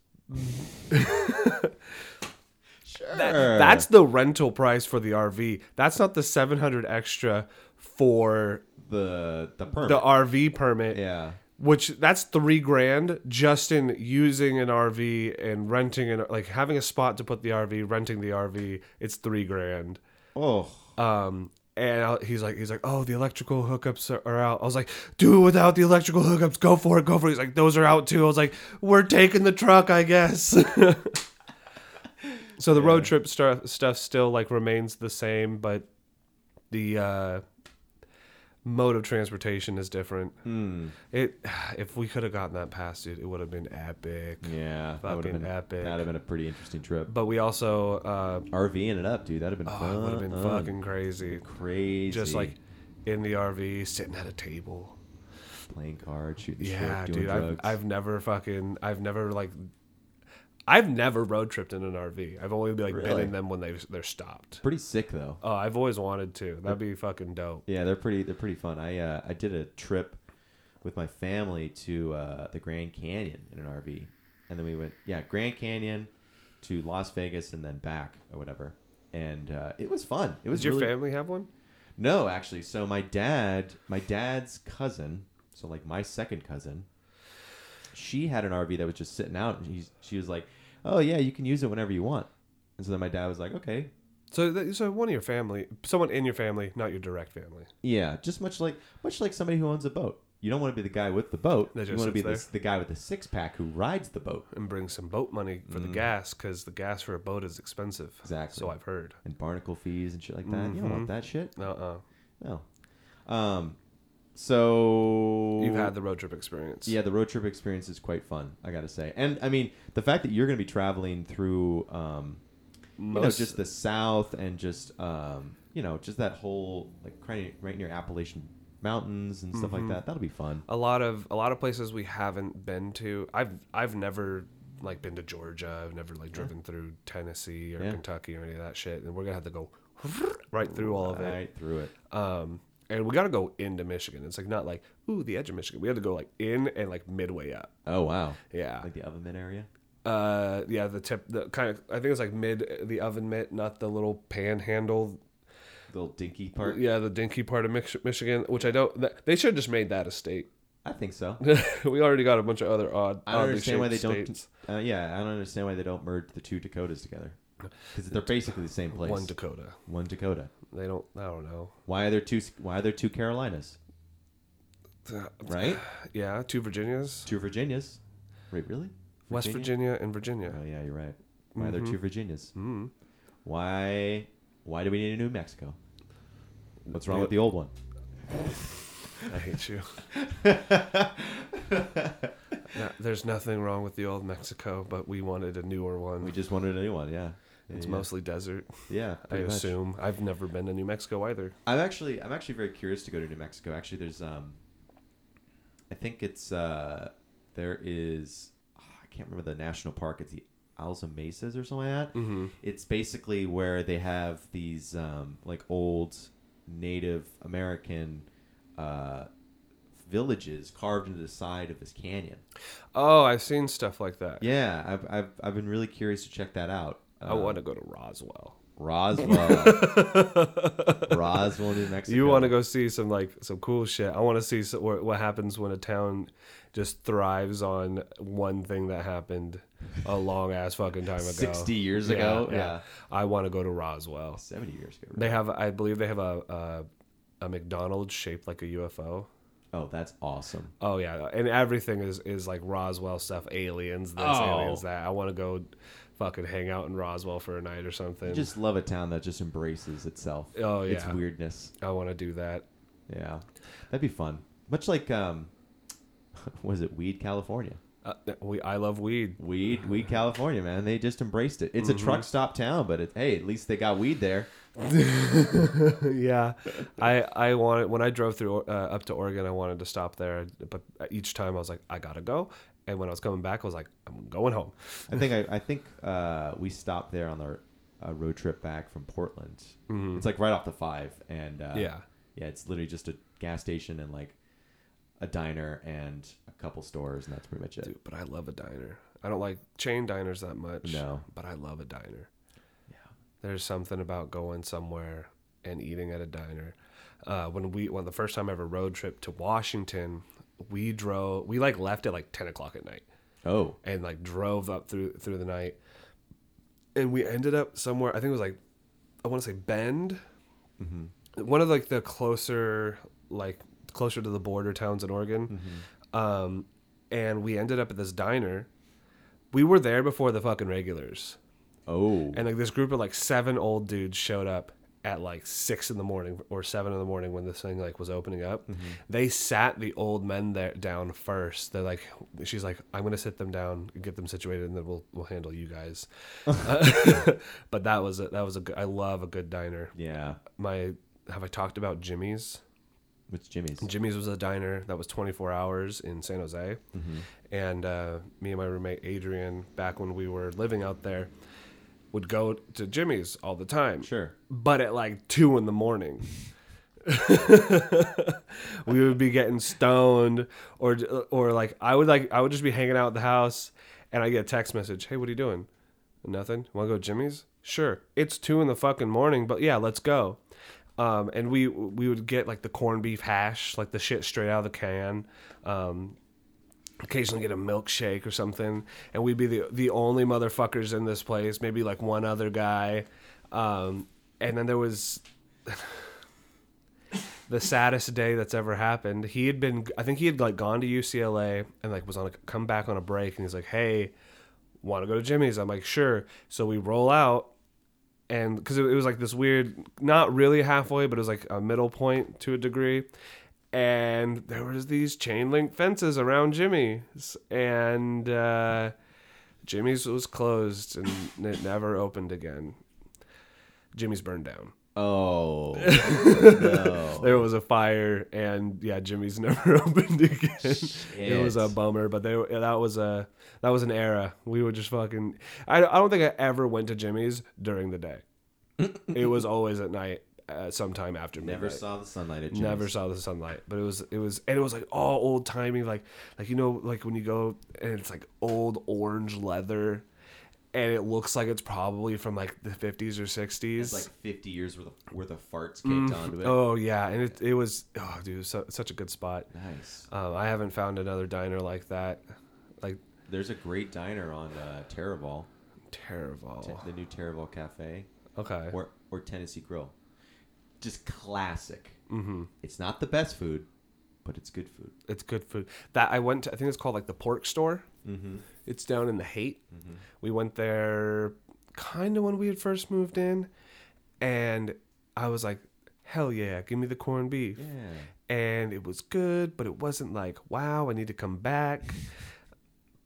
Sure. That's the rental price for the RV. That's not the 700 extra for the the permit. the RV permit. yeah. Which that's 3 grand just in using an RV and renting an like having a spot to put the RV, renting the RV, it's 3 grand. Oh. Um and I- he's like, he's like, oh, the electrical hookups are, are out. I was like, do it without the electrical hookups. Go for it, go for it. He's like, those are out too. I was like, we're taking the truck, I guess. so the road trip stuff stuff still like remains the same, but the uh, mode of transportation is different. Hmm. It if we could have gotten that past, dude, it would have been epic. Yeah. That would have Fucking been epic. That'd have been a pretty interesting trip. But we also, uh, RVing it up, dude. That'd have been oh, fun. would have been fucking crazy. crazy. Just like in the RV, sitting at a table, playing cards, shooting Yeah, shit, doing dude. I've. I've never fucking. I've never like. I've never road tripped in an RV. I've only like been in them when they they're stopped. pretty sick though. Oh, I've always wanted to. That'd be fucking dope. Yeah, they're pretty. They're pretty fun. I uh, I did a trip with my family to uh, the Grand Canyon in an RV, and then we went yeah Grand Canyon to Las Vegas and then back or whatever, and uh, it was fun. It was your really, family have one? No, actually. So my dad, my dad's cousin, so like my second cousin, she had an RV that was just sitting out, and he's, she was like, "Oh yeah, you can use it whenever you want." And so then my dad was like, "Okay, So, th- so one of your family, someone in your family, not your direct family. yeah." Just much like much like somebody who owns a boat. You don't want to be the guy with the boat. That you just want to be sits the, the guy with the six pack who rides the boat. and brings some boat money for the gas because the gas for a boat is expensive. Exactly. So I've heard. And barnacle fees and shit like that. You don't Mhm. want that shit. Uh uh No. Um. So You've had the road trip experience. Yeah, the road trip experience is quite fun. I gotta say, and I mean the fact that you're gonna be traveling through, um, you know, just the South and just, um, you know, just that whole like right, right near Appalachian Mountains and stuff like that. That'll be fun. a lot of a lot of places we haven't been to. I've I've never like been to Georgia. I've never like driven through Tennessee or Yeah. Kentucky or any of that shit. And we're gonna have to go right through all of it. Right through it. Um, and we got to go into Michigan. It's like not like ooh the edge of Michigan. We had to go like in and like midway up. Oh wow. Yeah. Like the oven mitt area. Uh, yeah. The tip, the kind of I think it's like mid the oven mitt, not the little panhandle. The little dinky part. Yeah, the dinky part of Mich- Michigan, which I don't. That, they should have just made that a state. I think so. we already got a bunch of other odd. I don't understand why they shaped don't. Uh, yeah, I don't understand why they don't merge the two Dakotas together. Because they're basically the same place. One Dakota. One Dakota. They don't. I don't know. Why are there two? Why are there two Carolinas? Right? Yeah, two Virginias, Two Virginias. Wait, really? West Virginia and Virginia. Oh yeah, you're right. Why are there two Virginias? Mm. Why? Why do we need a New Mexico? What's wrong with the old one? I hate you. No, there's nothing wrong with the old Mexico, but we wanted a newer one. We just wanted a new one. Yeah. It's yeah. mostly desert. Yeah. I pretty much. assume. I've never been to New Mexico either. I'm actually I'm actually very curious to go to New Mexico. Actually, there's um, I think it's uh, there is ah, I can't remember the national park. It's the Alza Mesas or something like that. Mm-hmm. It's basically where they have these um, like old Native American uh, villages carved into the side of this canyon. Oh, I've seen stuff like that. Yeah, I've I've, I've been really curious to check that out. I uh, want to go to Roswell. Roswell, Roswell, New Mexico. You want to go see some like some cool shit. I want to see so, what, what happens when a town just thrives on one thing that happened a long ass fucking time ago. 60 years Yeah, ago? Yeah. Yeah. I want to go to Roswell. seventy years ago? They have, I believe, they have a a, a McDonald's shaped like a UFO. Oh, that's awesome. Oh yeah, and everything is is like Roswell stuff, aliens, this, Oh. aliens, that. I want to go, fucking hang out in Roswell for a night or something. I just love a town that just embraces itself. Oh, yeah, Its weirdness. I want to do that. Yeah. That'd be fun. Much like um was it Weed California? Uh, we, I love weed. Weed, Weed California, man. They just embraced it. It's Mm-hmm. a truck stop town, but it, hey, at least they got weed there. yeah, I I wanted when I drove through uh, up to Oregon, I wanted to stop there, but each time I was like, I gotta go. And when I was coming back, I was like, I'm going home. I think I, I think uh, we stopped there on our uh, road trip back from Portland. It's like right off the five, and uh, Mm-hmm. Yeah. yeah, it's literally just a gas station and like a diner and a couple stores, and that's pretty much it. Dude, but I love a diner. I don't like chain diners that much. No. but I love a diner. Yeah. There's something about going somewhere and eating at a diner. Uh, when we when the first time I ever road trip to Washington, we drove. We like left at like ten o'clock at night. Oh, and like drove up through through the night. And we ended up somewhere i think it was like i want to say bend. One of like the closer like closer to the border towns in oregon. Um and we ended up at this diner. We were there before the fucking regulars. Oh, and like this group of like seven old dudes showed up at like six in the morning or seven in the morning when this thing like was opening up. They sat the old men there down first. They're like, she's like, I'm gonna sit them down, get them situated, and then we'll we'll handle you guys. Uh, but that was a, that was a good. I love a good diner. yeah. My have I talked about Jimmy's? What's Jimmy's? Jimmy's was a diner that was 24 hours in San Jose, Mm-hmm. and uh, me and my roommate Adrian, back when we were living out there, would go to Jimmy's all the time. Sure. but at like two in the morning. we would be getting stoned, or or like I would like I would just be hanging out at the house, and I get a text message, "Hey, what are you doing? Nothing. Want to go to Jimmy's? Sure. It's two in the fucking morning, but yeah, let's go." Um, and we we would get like the corned beef hash, like the shit straight out of the can. Um, occasionally get a milkshake or something, and we'd be the the only motherfuckers in this place. Maybe like one other guy, um, and then there was the saddest day that's ever happened. He had been, I think he had like gone to UCLA and like was on a come back on a break, and he's like, "Hey, want to go to Jimmy's?" I'm like, "Sure." So we roll out. And because it, it was like this weird, not really halfway, but it was like a middle point to a degree and there was these chain link fences around Jimmy's, and uh, Jimmy's was closed and it never opened again. Jimmy's burned down. Oh no! There was a fire, and yeah, Jimmy's never opened again. It was a bummer, but they that was a that was an era. We would just fucking. I I don't think I ever went to Jimmy's during the day. it was always at night, uh, sometime after midnight. Never saw the sunlight at. Never saw the sunlight, but it was it was and it was like all old timey, like like you know like when you go and it's like old orange leather, and it looks like it's probably from like the fifties or sixties. Like 50 years worth of, worth of farts caked onto it. oh yeah, and it it was oh dude, was so, such a good spot. Nice. Um, I haven't found another diner like that, like There's a great diner on uh, terrible. Te- the new Taraval Cafe, Okay, or or Tennessee Grill. Just classic. Mm-hmm. It's not the best food, but it's good food. it's good food. That I went to, I think it's called like the Pork Store. Mm-hmm. It's down in the Haight. We went there kind of when we had first moved in, and I was like, "Hell yeah, give me the corned beef." Yeah. And it was good, but it wasn't like, "Wow, I need to come back."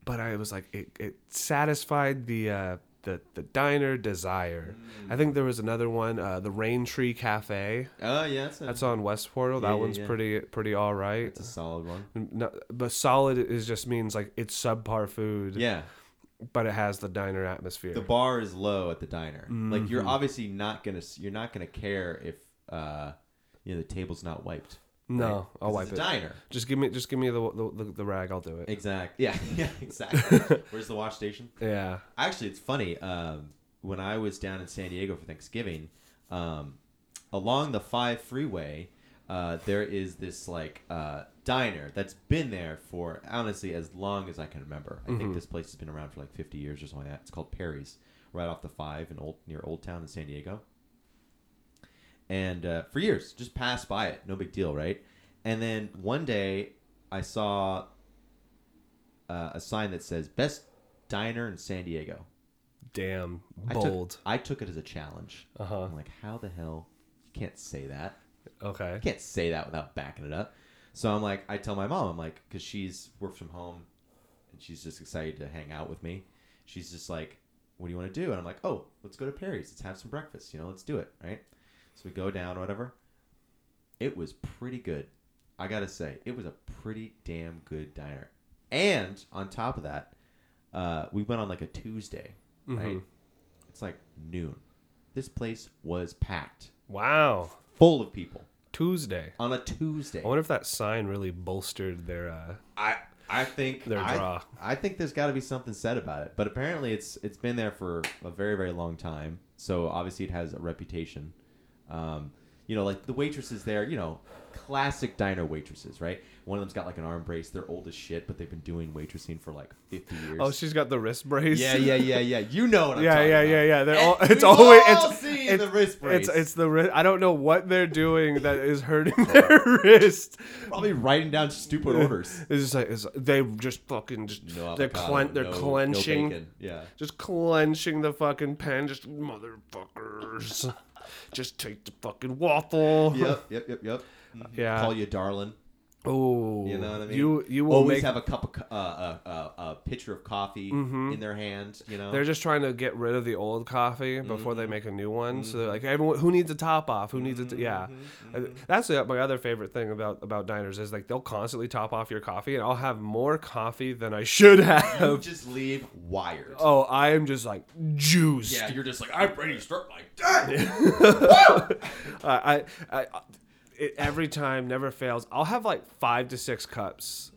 But I was like, it, it satisfied the uh, the the diner desire. I think there was another one, uh, the Rain Tree Cafe. Oh yeah, that's a, That's on West Portal. Yeah, that yeah, one's yeah. pretty pretty all right. It's a solid one. No, but solid is just means like it's subpar food, Yeah. but it has the diner atmosphere. The bar is low at the diner. Like Mm-hmm. you're obviously not gonna you're not gonna care if uh you know the table's not wiped. No, right? I'll wipe it's it. diner. Just give me, just give me the the, the, the rag. I'll do it. Exactly. Yeah. Yeah. Exactly. Where's the wash station? Yeah. Actually, it's funny. Um, when I was down in San Diego for Thanksgiving, um, along the five freeway, uh, there is this like uh, diner that's been there for honestly as long as I can remember. I think this place has been around for like 50 years or something like that. It's called Perry's, right off the five in old near Old Town in San Diego. And uh, for years, just passed by it, no big deal, right? And then one day, I saw uh, a sign that says "Best Diner in San Diego." Damn. I Bold. Took, I took it as a challenge. Uh-huh. I'm like, how the hell? You can't say that. Okay. You can't say that without backing it up. So I'm like, I tell my mom, I'm like, because she's works from home, and she's just excited to hang out with me. She's just like, what do you want to do? And I'm like, oh, let's go to Perry's. Let's have some breakfast. You know, let's do it, right? So we go down, whatever. It was pretty good. I gotta say, it was a pretty damn good diner. And on top of that, uh, we went on like a Tuesday, right? It's like noon. This place was packed, Wow. full of people Tuesday. on a Tuesday. I wonder if that sign really bolstered their. uh I I think Their I, draw. I think there's got to be something said about it, but apparently it's it's been there for a very very long time. So obviously it has a reputation. Um, you know, like the waitresses there, you know, classic diner waitresses, right? One of them's got like an arm brace. They're old as shit, but they've been doing waitressing for like 50 years. Oh, she's got the wrist brace. yeah, yeah, yeah, yeah. You know what I'm yeah, talking yeah, about. yeah, yeah. They're all, it's always all it's seen it's the wrist brace. It's it's the wrist. I don't know what they're doing that is hurting their wrist. probably writing down stupid orders. It's just like it's, they just fucking just No they're clen- they're no- no clenching bacon. Yeah. just clenching the fucking pen just motherfuckers just take the fucking waffle Yep, yep, yep, yep. Yeah. Call you darling. Oh, You know what I mean? You you will always make. have a cup of uh, uh, uh, a pitcher of coffee in their hand. You know, they're just trying to get rid of the old coffee before they make a new one. So they're like, everyone who needs a top off, who needs it? Yeah, Uh, that's the, my other favorite thing about about diners is like they'll constantly top off your coffee, and I'll have more coffee than I should you have. just leave wired. oh, I am just like juiced. Yeah, you're just like I'm ready to start my day. I, I, I it, every time never fails. I'll have like five to six cups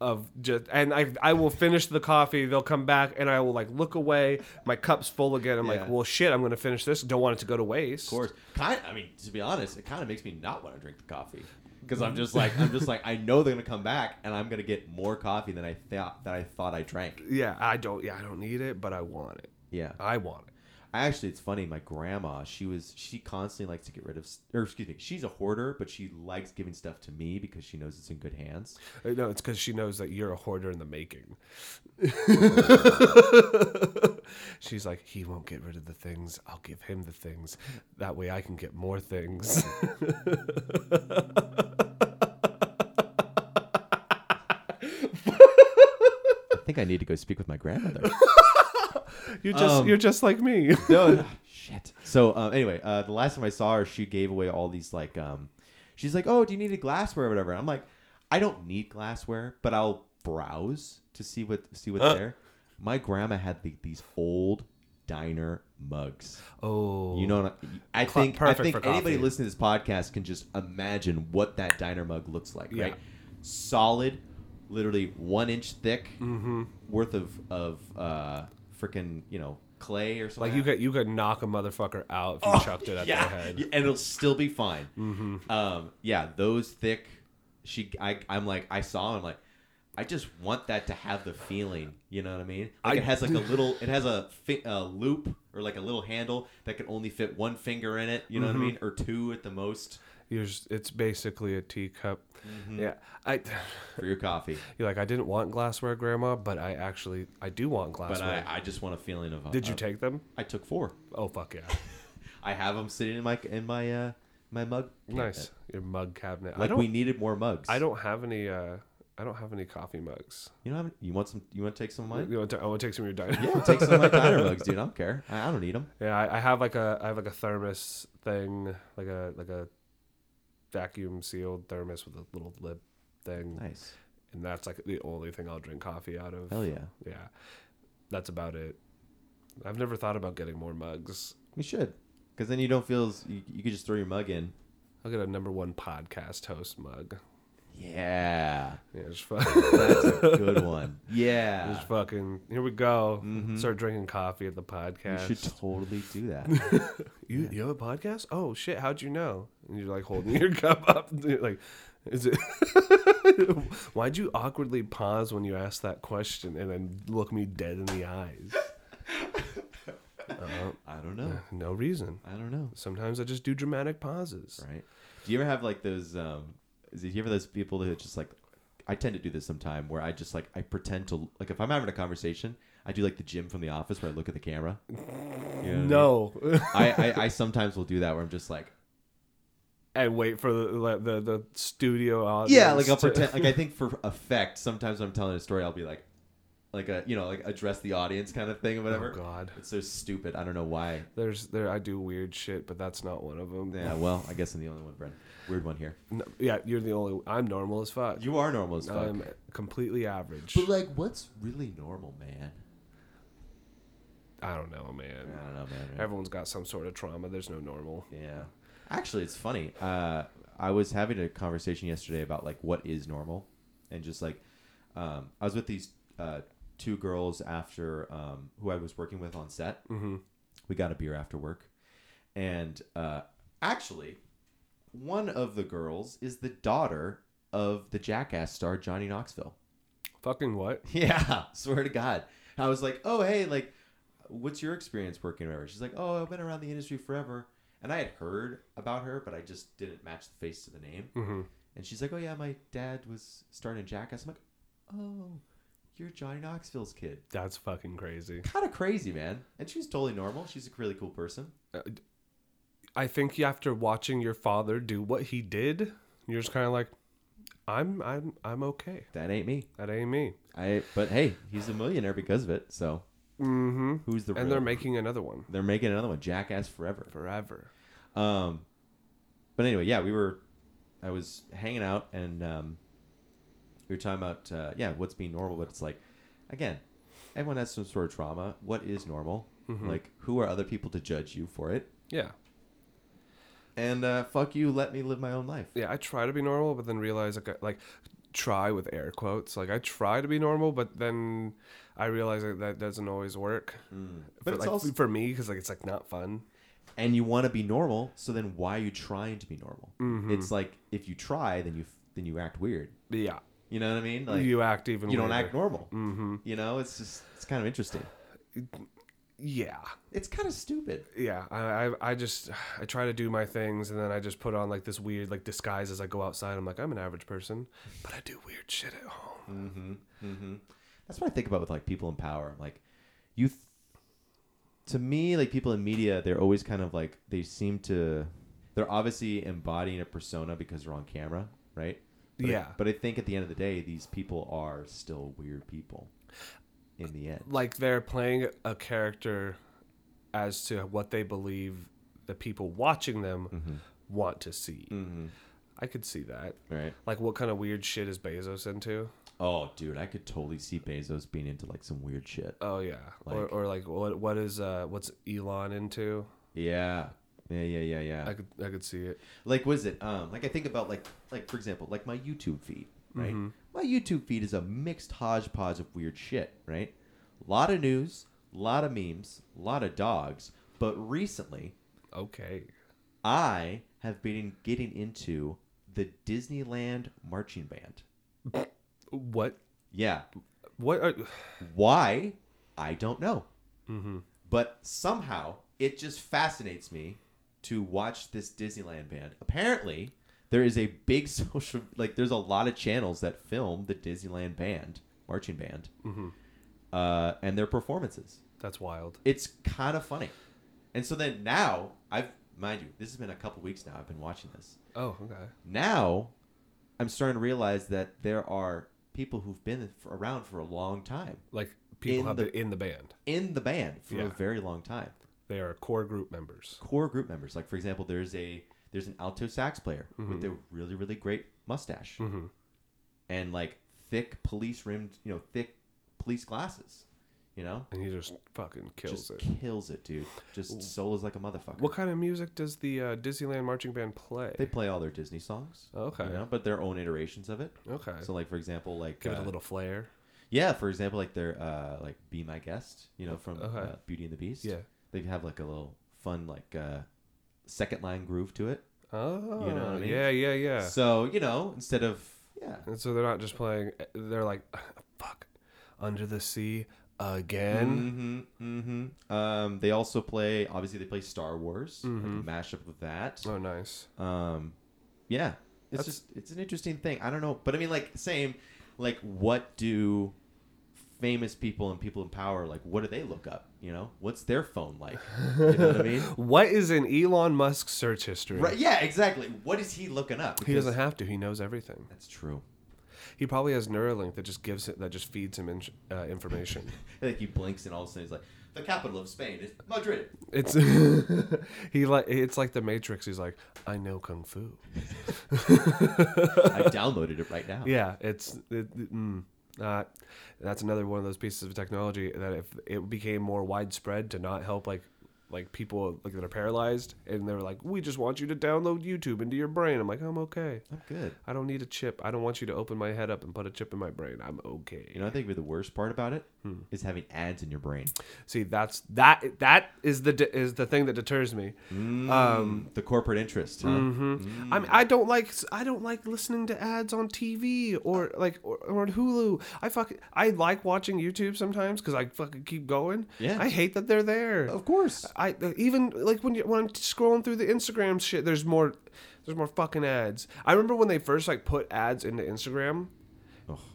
of just, and I, I will finish the coffee. They'll come back, and I will like look away. My cup's full again. I'm Yeah. like, well, shit, I'm gonna finish this. Don't want it to go to waste. Of course, kind. I mean, to be honest, it kind of makes me not want to drink the coffee because I'm mm-hmm. just like I'm just like I know they're gonna come back and I'm gonna get more coffee than I thought that I thought I drank. Yeah, I don't. Yeah, I don't need it, but I want it. Yeah, I want it. Actually, it's funny. My grandma, she was she constantly likes to get rid of, or excuse me, she's a hoarder, but she likes giving stuff to me because she knows it's in good hands. Uh, No, it's because she knows that you're a hoarder in the making. She's like, he won't get rid of the things. I'll give him the things. That way I can get more things. I think I need to go speak with my grandmother. You're just Um, you're just like me. no, shit. So uh, anyway, uh, the last time I saw her, she gave away all these like, um, she's like, "Oh, do you need a glassware or whatever?" I'm like, "I don't need glassware, but I'll browse to see what see what's Uh. there." My grandma had the, these old diner mugs. Oh, You know, what I, I Cl- think I perfect think for anybody coffee. listening to this podcast can just imagine what that diner mug looks like, Yeah. right? Solid, literally one inch thick, Mm-hmm. worth of of uh, freaking you know clay or something. like you could you could knock a motherfucker out if you chucked it at Oh, yeah, their head. and it'll still be fine. Um, yeah, those thick. She, I, I'm like, I saw. I'm like, I just want that to have the feeling. You know what I mean? Like I- it has like a little. It has a, fi- a loop or like a little handle that can only fit one finger in it. You know what I mean? Or two at the most You're just, it's basically a teacup. Yeah, I. for your coffee. You're like I didn't want glassware, Grandma, but I actually I do want But glassware. I, I just want a feeling of. Did you take them? I took four. Oh fuck yeah! I have them sitting in my in my uh my mug. Nice, cabinet. your mug cabinet. I Like don't. we needed more mugs. I don't have any. uh I don't have any coffee mugs. You know, you want some? You want to take some of mine? You want to, I want to take some of your diner. Yeah, take some of my diner mugs, dude. I don't care. I, I don't need them. Yeah, I, I have like a I have like a thermos thing, like a like a vacuum sealed thermos with a little lip thing, Nice. and that's like the only thing I'll drink coffee out of. Hell yeah. Yeah, that's about it. I've never thought about getting more mugs. We should, because then you don't feel. As, you, you could just throw your mug in. I'll get a number one podcast host mug. Yeah, Yeah, just, fu- that's a good one. Yeah, just fucking here we go. Mhm. Start drinking coffee at the podcast. you should totally do that. You you have a podcast? Oh shit! How'd you know? And you're like holding your cup up, like, is it? Why'd you awkwardly pause when you asked that question and then look me dead in the eyes? Uh, I don't know. no reason. I don't know. Sometimes I just do dramatic pauses. Right? Do you ever have like those? Um, is it, you ever those people that just like? I tend to do this sometime where I just like I pretend to like if I'm having a conversation, I do like the Jim from The Office where I look at the camera. You know what I mean? No, I, I, I sometimes will do that where I'm just like, and wait for the the the studio audience. yeah, like I'll pretend. Like I think for effect, sometimes when I'm telling a story, I'll be like, like a you know like address the audience kind of thing or whatever. Oh god, It's so stupid. I don't know why. there's there I do weird shit, but that's not one of them. Yeah, well, I guess I'm the only one, Brent. Weird one here. No, yeah, you're the only. I'm normal as fuck. You are normal as fuck. I'm completely average. but like, what's really normal, man? I don't know, man. I don't know, man. Everyone's got some sort of trauma. There's no normal. Yeah. Actually, it's funny. Uh, I was having a conversation yesterday about like what is normal, and just like um, I was with these uh, two girls after um, who I was working with on set. Mm-hmm. We got a beer after work, and uh, actually, one of the girls is the daughter of the Jackass star Johnny Knoxville. Fucking what? Yeah, swear to God. I was like, oh hey, like, what's your experience working with her? She's like, oh, I've been around the industry forever, and I had heard about her, but I just didn't match the face to the name. Mm-hmm. And she's like, oh yeah, my dad was starting Jackass. I'm like, oh, you're Johnny Knoxville's kid. That's fucking crazy. Kind of crazy, man. And she's totally normal. She's a really cool person. I think after watching your father do what he did, you're just kind of like, I'm I'm I'm okay. That ain't me. That ain't me. I. But hey, he's a millionaire because of it. So Mm-hmm. who's the? And real- they're making another one they're making another one. Jackass Forever. forever. Um, but anyway, yeah, we were. I was hanging out and um, we were talking about uh, yeah, what's being normal. But it's like, again, everyone has some sort of trauma. What is normal? Like, who are other people to judge you for it? Yeah. And uh, fuck you, let me live my own life. Yeah. I try to be normal, but then realize like I- like try with air quotes. Like I try to be normal, but then I realize that that doesn't always work. But For, it's like, also for me because like it's like not fun. and you want to be normal. So then, why are you trying to be normal? It's like if you try, then you then you act weird. Yeah. You know what I mean? Like you act even. you don't act normal. Mm-hmm. You know, it's just it's kind of interesting. Yeah. It's kind of stupid. yeah I, I i just i try to do my things and then i just put on like this weird like disguise as i go outside i'm like i'm an average person but i do weird shit at home Mm-hmm. That's what I think about with like people in power. Like, you, th- to me, like people in media, they're always kind of like they seem to, they're obviously embodying a persona because they're on camera, right? But I- Yeah. but I think at the end of the day, these people are still weird people. In the end, like they're playing a character as to what they believe the people watching them Mm-hmm. want to see i could see that right? like what kind of weird shit is bezos into Oh, dude, I could totally see Bezos being into like some weird shit. oh yeah or, Like- or like what what is uh what's elon into Yeah, yeah, yeah, yeah, yeah. i could i could see it. Like was it? Um like i think about like like for example like my youtube feed right? Mm-hmm. my youtube feed is a mixed hodgepodge of weird shit right? A lot of news a lot of memes a lot of dogs. But recently okay. I have been getting into the disneyland marching band. What? Yeah. What are why? I don't know. Mm-hmm. but somehow it just fascinates me to watch this disneyland band. Apparently there is a big social like there's a lot of channels that film the disneyland band marching band Mm-hmm. uh, and their performances. That's wild. It's kind of funny. And so then now i've mind you this has been a couple weeks now i've been watching this. Oh okay. Now i'm starting to realize that there are people who've been f- around for a long time. Like people In have the- been in the band. In the band for a very long time they are core group members core group members. Like for example, there's a there's an alto sax player with a really really great mustache mm-hmm. and like thick police rimmed, you know, thick police glasses. You know, and he just fucking kills just it kills it, dude. Just solos like a motherfucker. what kind of music does the uh, disneyland marching band play They play all their Disney songs. Okay. You know, but their own iterations of it. okay So like for example, like give it uh, a little flair yeah, for example, like their uh like Be My Guest, you know, from Okay. uh, Beauty and the Beast. yeah They have like a little fun like uh second line groove to it. oh You know what I mean? yeah yeah yeah So, you know, instead of yeah. and so they're not just playing they're like fuck under the sea again Mm-hmm. Mm-hmm. Um, they also play. Obviously, they play Star Wars. Like a mashup with that. oh nice Um, yeah, it's That's- just it's an interesting thing. I don't know, but I mean, like, same. Like, what do famous people and people in power like? What do they look up? You know, what's their phone like? You know what I mean? what is in elon musk's search history Right? Yeah, exactly. What is he looking up? he Because- doesn't have to he knows everything That's true. he probably has neuralink that just gives it that just feeds him in, uh, information Like he blinks and all of a sudden he's like, "The capital of Spain is Madrid." It's he like it's like the Matrix. He's like, I know kung fu. I downloaded it right now. Yeah, it's it, mm, uh, that's another one of those pieces of technology that if it became more widespread to not help like like people like that are paralyzed and they're like, we just want you to download YouTube into your brain. I'm like, I'm okay. I'm good. I don't need a chip. I don't want you to open my head up and put a chip in my brain. I'm okay. You know, I think the worst part about it is Hmm. having ads in your brain. See, that's that that is the de- is the thing that deters me. Um, the corporate interest. Huh? I mean, I don't like I don't like listening to ads on TV or like or, or on Hulu. I fucking I like watching YouTube sometimes because I fucking keep going. Yeah. I hate that they're there. Of course. I even like when you when I'm scrolling through the Instagram shit. There's more. There's more fucking ads. I remember when they first like put ads into Instagram.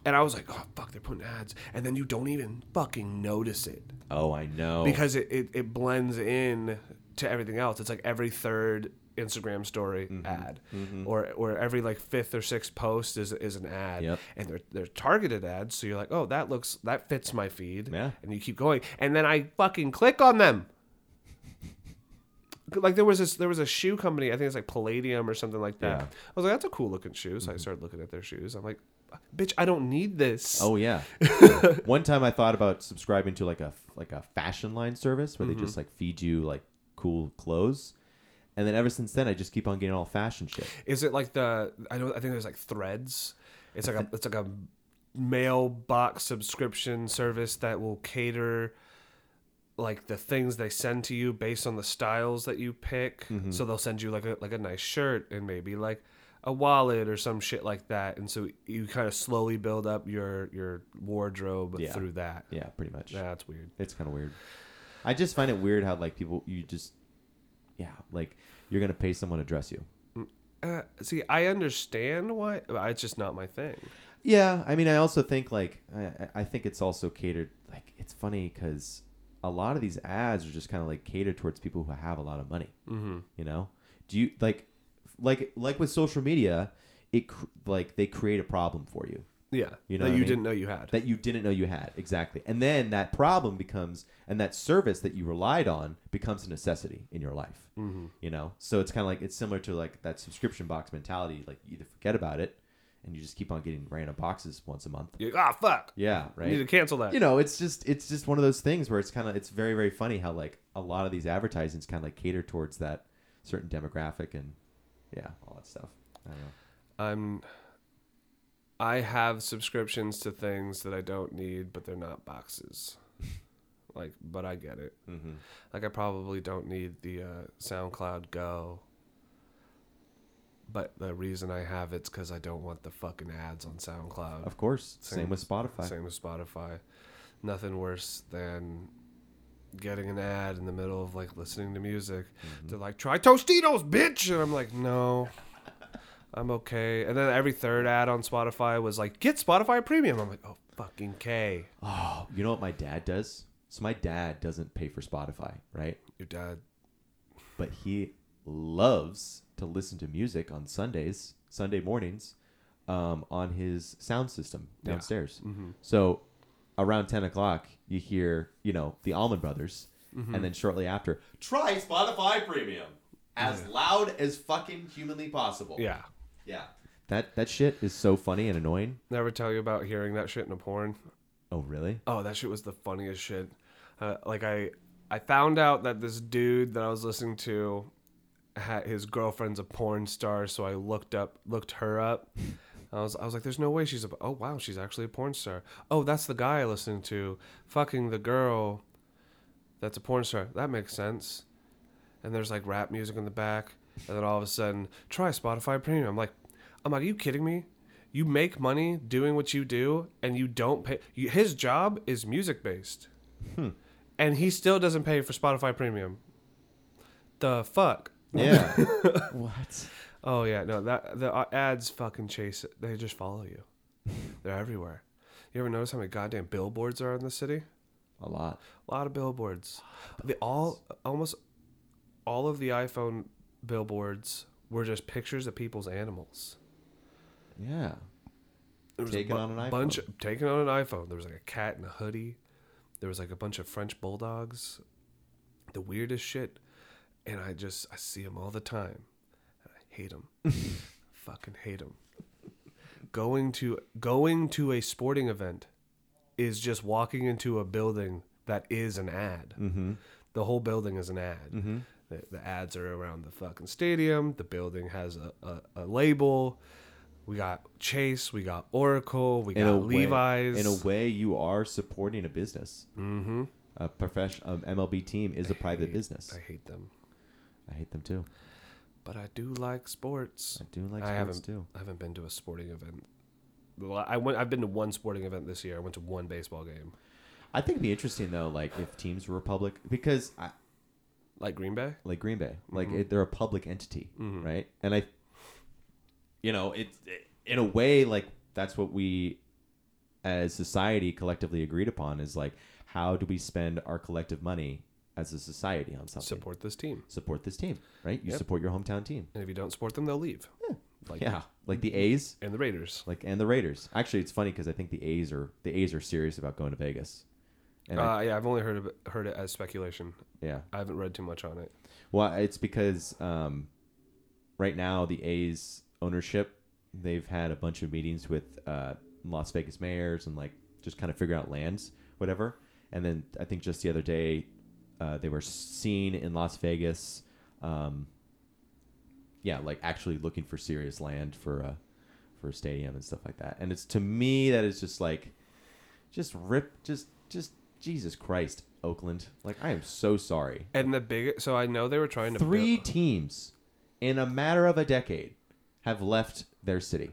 And I was like, oh fuck, they're putting ads, and then you don't even fucking notice it Oh, I know. because it, it, it blends in to everything else. It's like every third Instagram story Mm-hmm. ad, or or every like fifth or sixth post is is an ad, Yep. and they're they're targeted ads. So you're like, oh, that looks that fits my feed, Yeah. and you keep going, and then I fucking click on them. Like there was this, there was a shoe company. I think it's like Palladium or something like that. Yeah. Mm-hmm. I was like, that's a cool looking shoe. So I started looking at their shoes. I'm like, bitch, I don't need this. Oh yeah. One time I thought about subscribing to like a like a fashion line service where they just like feed you like cool clothes, and then ever since then I just keep on getting all fashion shit. Is it like the I don't I think there's like threads. It's like a it's like a mailbox subscription service that will cater like the things they send to you based on the styles that you pick. So they'll send you like a like a nice shirt and maybe like a wallet or some shit like that. And so you kind of slowly build up your your wardrobe Yeah. through that. Yeah, pretty much. Yeah, that's weird. It's kind of weird. I just find it weird how like people you just yeah like you're gonna pay someone to dress you. Uh, see, I understand why. but It's just not my thing. Yeah, I mean, I also think like I, I- I think it's also catered. Like it's funny because a lot of these ads are just kind of like catered towards people who have a lot of money. Mm-hmm. You know, do you like like like with social media? It cr- like they create a problem for you Yeah, You know that what I you mean? didn't know you had. that you didn't know you had exactly, and then that problem becomes and that service that you relied on becomes a necessity in your life. Mm-hmm. You know, so it's kind of like it's similar to like that subscription box mentality. Like you either forget about it and you just keep on getting random boxes once a month. You're like, ah, fuck. Yeah, right. You need to cancel that. you know it's just it's just one of those things where it's kind of it's very very funny how like a lot of these advertisements kind of like cater towards that certain demographic and yeah all that stuff i don't know I'm I have subscriptions to things that I don't need, but they're not boxes. like, but I get it. mm-hmm. Like, I probably don't need the uh, SoundCloud Go. But the reason I have it's because I don't want the fucking ads on SoundCloud. of course same, Same- with spotify Same with Spotify. Nothing worse than getting an ad in the middle of like listening to music. Mm-hmm. They're like, try Tostitos, bitch. And I'm like, no, I'm okay. And then every third ad on Spotify was like, get Spotify Premium. I'm like, oh, fucking K. oh you know what my dad does so my dad doesn't pay for spotify right Your dad. but he loves to listen to music on sundays sunday mornings um, on his sound system Yeah. downstairs Mm-hmm. So around 10 o'clock, you hear, you know, the Allman Brothers. Mm-hmm. And then shortly after, try Spotify Premium. As loud as fucking humanly possible. Yeah. Yeah. That, that shit is so funny and annoying. Never tell you about hearing that shit in a porn. Oh, really? Oh, that shit was the funniest shit. Uh, like I, I found out that this dude that I was listening to, his girlfriend's a porn star. So I looked up, looked her up. I was, I was like, "There's no way she's a." Oh wow, she's actually a porn star. Oh, that's the guy I listened to, fucking the girl. That's a porn star. That makes sense. And there's like rap music in the back, and then all of a sudden, try Spotify Premium. I'm like, I'm like, are you kidding me? You make money doing what you do, and you don't pay. You, his job is music based, hmm. and he still doesn't pay for Spotify Premium. The fuck? Yeah. what? Oh yeah, no, that the uh, ads fucking chase it. They just follow you. They're everywhere. You ever notice how many goddamn billboards are in the city? A lot. A lot of billboards. They all almost all of the iPhone billboards were just pictures of people's animals. Yeah. There was Taken a on an bunch iPhone. taken on an iPhone. There was like a cat in a hoodie. There was like a bunch of French bulldogs. The weirdest shit, and I just I see them all the time. And I hate them. Fucking hate them. Going to going to a sporting event is just walking into a building that is an ad. Mm-hmm. The whole building is an ad. Mm-hmm. The, the ads are around the fucking stadium. The building has a, a, a label. We got Chase. We got Oracle. We In got a way, Levi's. in a way, you are supporting a business. mm-hmm. A professional um, MLB team is a private business. I hate them, I hate them too. but I do like sports. I do like I sports haven't too. I haven't been to a sporting event. Well, I went. I've been to one sporting event this year. I went to one baseball game, I think it'd be interesting though, like if teams were public, because I, like Green Bay. like Green Bay, like Mhm. it, they're a public entity, Mhm. right? And I, you know, it's it, in a way like that's what we, as society, collectively agreed upon is like how do we spend our collective money as a society on something. Support this team. Support this team, right? You Yep. support your hometown team. And if you don't support them, they'll leave. Like Yeah, like the A's, and the Raiders. like and the Raiders. Actually, it's funny because I think the A's are the A's are serious about going to Vegas. And I- Uh, yeah, I've only heard of it, heard it as speculation. yeah, I haven't read too much on it. Well, it's because um, right now the A's ownership they've had a bunch of meetings with uh, Las Vegas mayors and like just kind of figure out lands, whatever. And then I think just the other day uh, they were seen in Las Vegas. Um, yeah, like actually looking for serious land for a for a stadium and stuff like that. And it's to me that is just like just rip just just Jesus Christ, Oakland. Like I am so sorry And the big, so I know they were trying to three build- teams in a matter of a decade have left their city.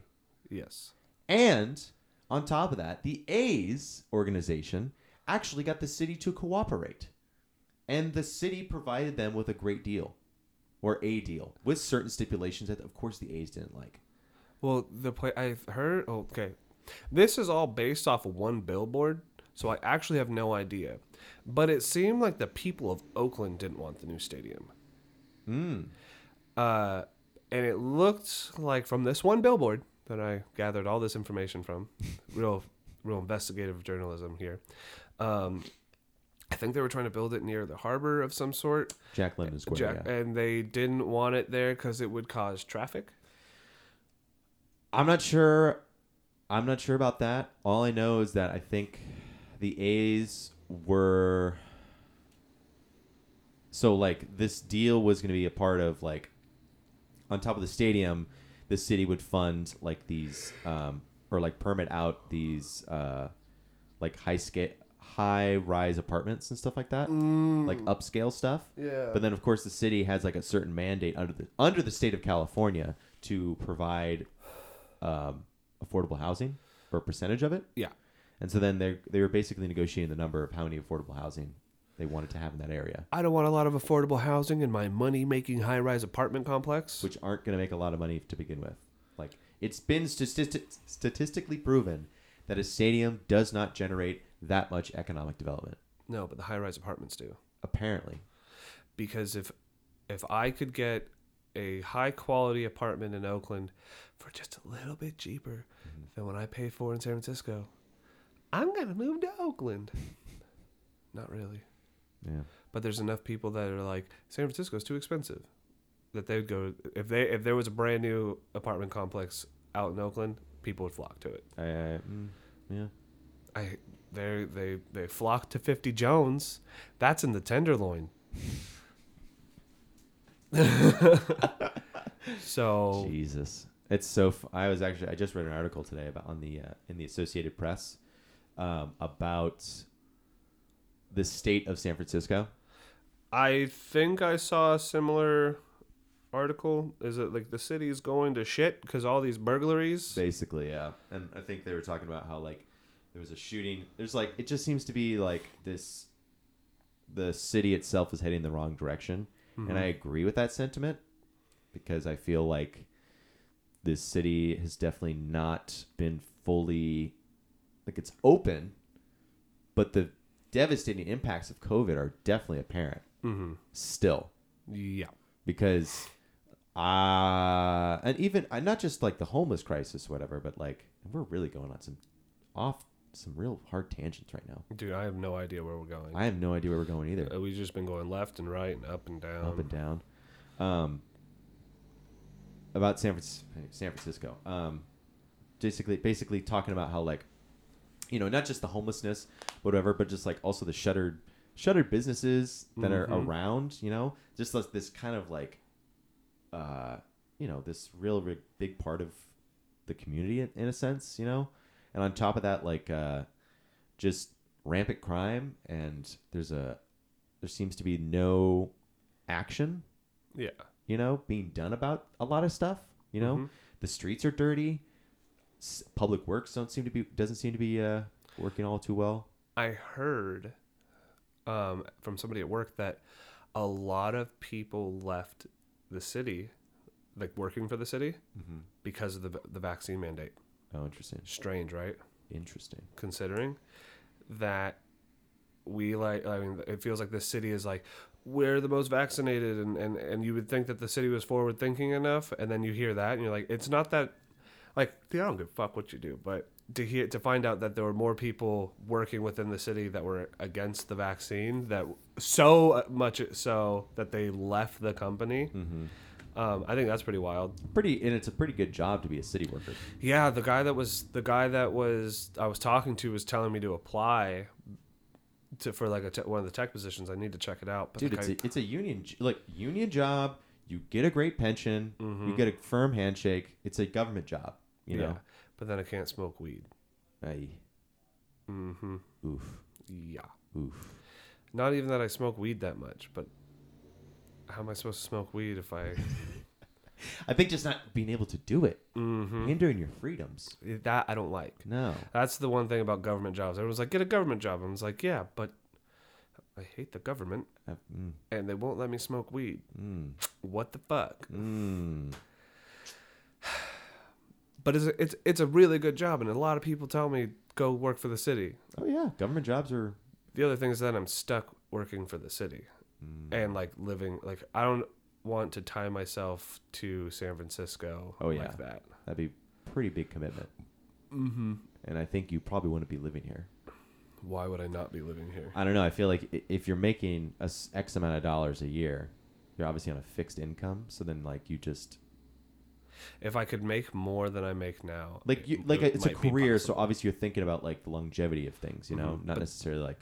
yes, And on top of that, the A's organization actually got the city to cooperate. And the city provided them with a great deal or a deal with certain stipulations that, of course, the A's didn't like. Well, the play I've heard. oh, Okay, this is all based off of one billboard, so I actually have no idea. But it seemed like the people of Oakland didn't want the new stadium. Hmm. Uh, and it looked like from this one billboard that I gathered all this information from, real, real investigative journalism here. Um, I think they were trying to build it near the harbor of some sort, Jack London Square. Jack, yeah. and they didn't want it there because it would cause traffic. I'm not sure. I'm not sure about that. All I know is that I think the A's were so like this deal was going to be a part of like on top of the stadium, the city would fund like these um, or like permit out these uh, like high scale high rise apartments and stuff like that, like upscale stuff. Yeah. But then of course the city has like a certain mandate under the under the state of California to provide um, affordable housing or a percentage of it. Yeah. And so then they they were basically negotiating the number of how many affordable housing they wanted to have in that area, I don't want a lot of affordable housing in my money making high rise apartment complex. which aren't going to make a lot of money to begin with. Like it's been stati- statistically proven that a stadium does not generate that much economic development. no, but the high rise apartments do. Apparently, Because if if I could get a high quality apartment in Oakland for just a little bit cheaper than what I pay for in San Francisco, I'm gonna move to Oakland. Not really. yeah. But there's enough people that are like, San Francisco's too expensive. That they would go if they if there was a brand new apartment complex out in Oakland, people would flock to it. I, I, mm, yeah. I they they they flock to Fifty Jones. That's in the Tenderloin. so Jesus, it's so. F- I was actually I just read an article today about on the uh, in the Associated Press um, about the state of San Francisco. I think I saw a similar article. Is it like the city's going to shit because all these burglaries? Basically, yeah. And I think they were talking about how like there was a shooting. There's like it just seems to be like this. The city itself is heading the wrong direction, and I agree with that sentiment because I feel like this city has definitely not been fully like it's open, but the devastating impacts of COVID are definitely apparent Mm-hmm. still Yeah. because uh and even uh, not just like the homeless crisis whatever but like we're really going on some off some real hard tangents right now Dude, I have no idea where we're going. i have no idea where we're going either Uh, We've just been going left and right and up and down. up and down um about san, Francis- san francisco um basically basically talking about how like you know not just the homelessness whatever but just like also the shuttered shuttered businesses that are Mhm. around you know just this, this kind of like uh you know this real, real big part of the community in, in a sense you know and on top of that like uh just rampant crime and there's a there seems to be no action Yeah. you know being done about a lot of stuff you know Mhm. the streets are dirty S- public works don't seem to be doesn't seem to be uh working all too well I heard um, from somebody at work that a lot of people left the city, like working for the city, mm-hmm. because of the the vaccine mandate. Oh interesting. Strange, right? interesting. Considering that we like i mean it feels like this city is like we're the most vaccinated and and, and you would think that the city was forward thinking enough and then you hear that and you're like it's not that like i don't give a fuck what you do but to hear to find out that there were more people working within the city that were against the vaccine that so much so that they left the company mm-hmm. Um, i think that's pretty wild Pretty, and it's a pretty good job to be a city worker. yeah, the guy that was the guy that was I was talking to was telling me to apply to for like a te- one of the tech positions. I need to check it out. But Dude, like, it's I- a, it's a union like union job. You get a great pension. Mm-hmm. You get a firm handshake. It's a government job. You yeah, know. but then I can't smoke weed. Aye. hmm Oof. Yeah, Oof. not even that I smoke weed that much, but how am I supposed to smoke weed if I? I think just not being able to do it, hmm hindering your freedoms. That I don't like. No. That's the one thing about government jobs. Everyone's like, get a government job. I was like, yeah, but I hate the government Uh, mm, and they won't let me smoke weed. mm, What the fuck? mm. But it's a, it's it's a really good job, and a lot of people tell me go work for the city. Oh yeah, government jobs are. The other thing is that I'm stuck working for the city, Mm. and like living like I don't want to tie myself to San Francisco. Oh, yeah. like that. That'd be pretty big commitment. Mm-hmm. And I think you probably wouldn't be living here. Why would I not be living here? I don't know. I feel like if you're making a X amount of dollars a year, you're obviously on a fixed income. So then, like, you just If I could make more than I make now, like you like it it's a career. So obviously, you're thinking about like the longevity of things. You know, Mhm. not But- necessarily like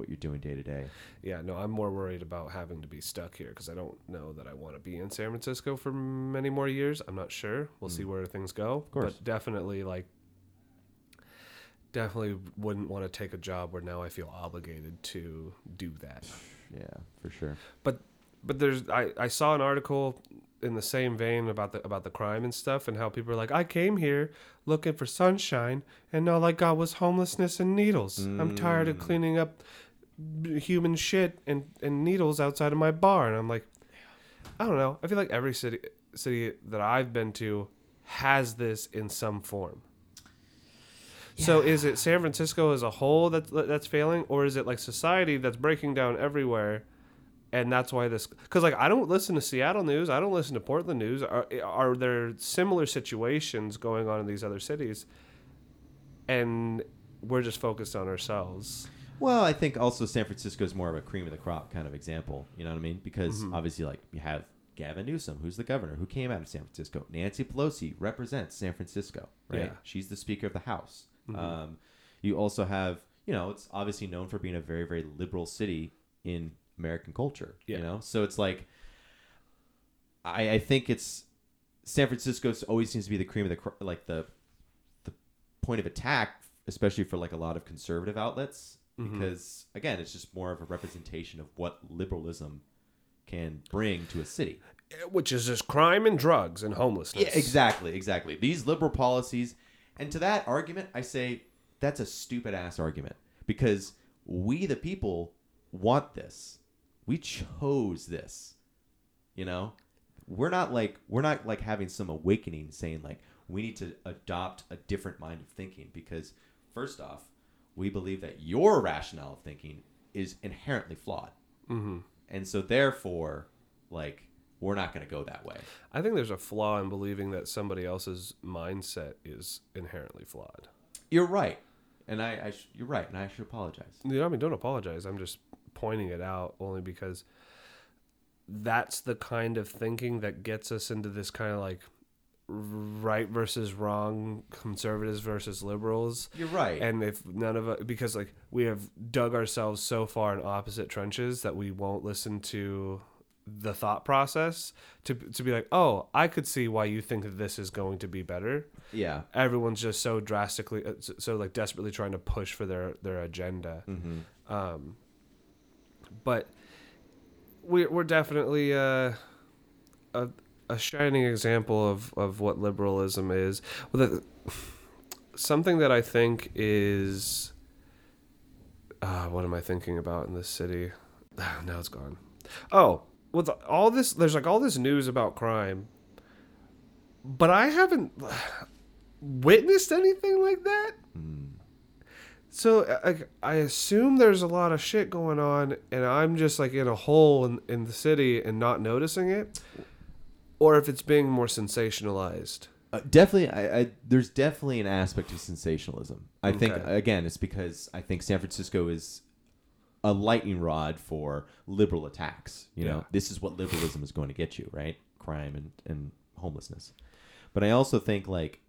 what you're doing day to day. yeah, no, I'm more worried about having to be stuck here because I don't know that I want to be in San Francisco for many more years. I'm not sure. We'll see where things go. Of course. but definitely like. Definitely wouldn't want to take a job where now I feel obligated to do that. Yeah, for sure. but but there's I, I saw an article in the same vein about the about the crime and stuff and how people are like I came here looking for sunshine and all I got was homelessness and needles. I'm tired of Mm. cleaning up human shit and, and needles outside of my bar and I'm like I don't know. I feel like every city city that I've been to has this in some form. So is it San Francisco as a whole that's that's failing, or is it like society that's breaking down everywhere, and that's why this? Because like I don't listen to Seattle news, I don't listen to Portland news. Are are there similar situations going on in these other cities, and we're just focused on ourselves? Well, I think also San Francisco is more of a cream of the crop kind of example. You know what I mean? Because obviously, like you have Gavin Newsom, who's the governor, who came out of San Francisco. Nancy Pelosi represents San Francisco, right? Yeah. She's the Speaker of the House. Um, you also have, you know, it's obviously known for being a very, very liberal city in American culture. Yeah. You know, so it's like, I, I think it's San Francisco always seems to be the cream of the like the the point of attack, especially for like a lot of conservative outlets, Mm-hmm. because again, it's just more of a representation of what liberalism can bring to a city. Eh, which is just crime and drugs and homelessness. Yeah, exactly, exactly. These liberal policies, and to that argument, I say that's a stupid ass argument because we, the people, want this. We chose this. You know, we're not like we're not like having some awakening saying like we need to adopt a different mind of thinking because first off, we believe that your rationale of thinking is inherently flawed, hmm and so therefore, like we're not going to go that way. I think there's a flaw in believing that somebody else's mindset is inherently flawed. You're right, and I, I sh- you're right, and I should apologize. You know, I mean, don't apologize. I'm just pointing it out only because that's the kind of thinking that gets us into this kind of like right versus wrong, conservatives versus liberals. You're right, And if none of us, because like we have dug ourselves so far in opposite trenches that we won't listen to the thought process to to be like, oh, I could see why you think that this is going to be better. yeah, Everyone's just so drastically, uh, so, like desperately trying to push for their their agenda. mm-hmm. Um, but we're we're definitely uh, a a shining example of of what liberalism is. Well, the, something that I think is. Uh, what am I thinking about in this city? now it's gone. Oh, with all this, there's like all this news about crime, but I haven't witnessed anything like that. So I, I assume there's a lot of shit going on, and I'm just like in a hole in, in the city and not noticing it, or if it's being more sensationalized. Uh, definitely, I, I, there's definitely an aspect of sensationalism. I think again, it's because I think San Francisco is a lightning rod for liberal attacks. You know, Yeah. this is what liberalism is going to get you, right? Crime and, and homelessness. But I also think like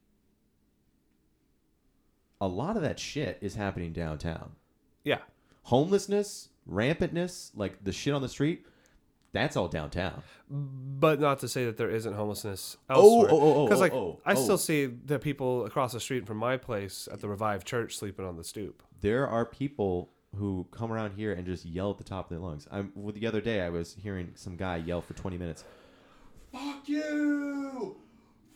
a lot of that shit is happening downtown. Yeah, Homelessness, rampantness, like the shit on the street, that's all downtown. but not to say that there isn't homelessness Oh, elsewhere. oh, oh, oh, Because oh, like oh, I oh. still see the people across the street from my place at the Revived Church sleeping on the stoop. there are people who come around here and just yell at the top of their lungs. I'm well, the other day I was hearing some guy yell for 20 minutes. Fuck you!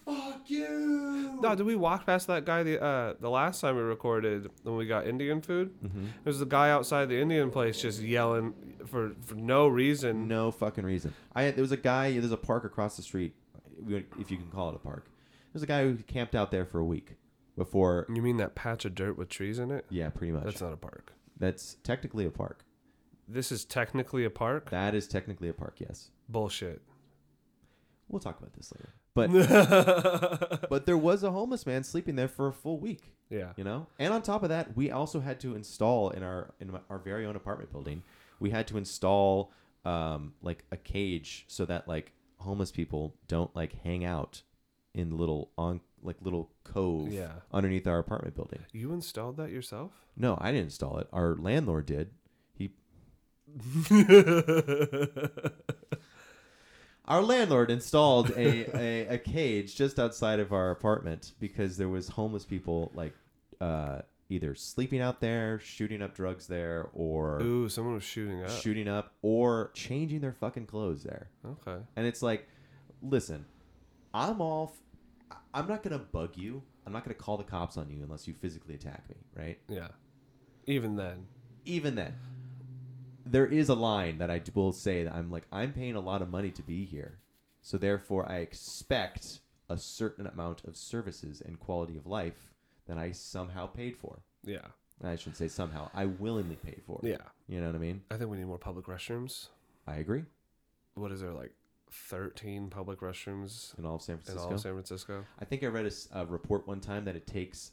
Fuck you! No, did we walk past that guy the uh, the last time we recorded when we got Indian food? Mm-hmm. There's a guy outside the Indian place just yelling for for no reason. No fucking reason. I there was a guy. There's a park across the street, if you can call it a park. There's a guy who camped out there for a week before. You mean that patch of dirt with trees in it? Yeah, pretty much. That's not a park. That's technically a park. This is technically a park. That is technically a park. Yes. Bullshit. We'll talk about this later. But but there was a homeless man sleeping there for a full week. Yeah. you know and on top of that we also had to install in our in our very own apartment building we had to install um like a cage so that like homeless people don't like hang out in little on like little cove Yeah. underneath our apartment building You installed that yourself? no i didn't install it our landlord did he our landlord installed a, a, a cage just outside of our apartment because there was homeless people like uh, either sleeping out there shooting up drugs there or Ooh, someone was shooting up. shooting up or changing their fucking clothes there Okay. and it's like listen i'm all f- i'm not gonna bug you i'm not gonna call the cops on you unless you physically attack me right Yeah. Even then. even then, there is a line that I will say that I'm like, I'm paying a lot of money to be here. So therefore, I expect a certain amount of services and quality of life that I somehow paid for. Yeah. I should say somehow. I willingly paid for. Yeah. You know what I mean? I think we need more public restrooms. I agree. What is there like 13 public restrooms In all of San in Francisco. all of San Francisco? I think I read a report one time that it takes,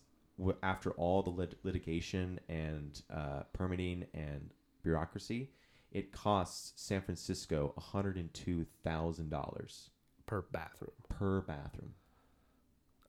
after all the lit- litigation and uh, permitting and bureaucracy, it costs San Francisco $102,000 per bathroom. per bathroom.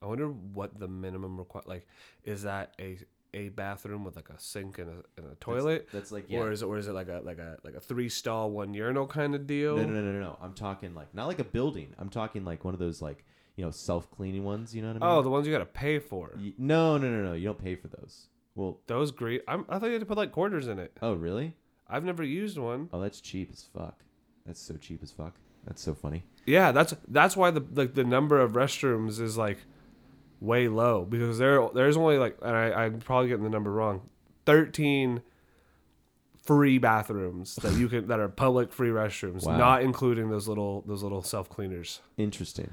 I wonder what the minimum require. Like, is that a a bathroom with like a sink and a, and a toilet, That's like, yeah. or is it or is it like a like a like a three stall one urinal kind of deal? no, no, no, no, no. I'm talking like, not like a building. I'm talking like one of those, like, you know, self cleaning ones. You know what I oh, mean? Oh, the ones you got to pay for. Y- no, no, no, no. You don't pay for those. Well, Those great. I'm, I thought you had to put like quarters in it. oh, really? I've never used one. Oh, that's cheap as fuck. That's so cheap as fuck. That's so funny. Yeah, that's that's why the like the number of restrooms is like way low because there there's only like and I, I'm probably getting the number wrong, thirteen free bathrooms that you can that are public free restrooms, Wow. not including those little those little self cleaners. Interesting.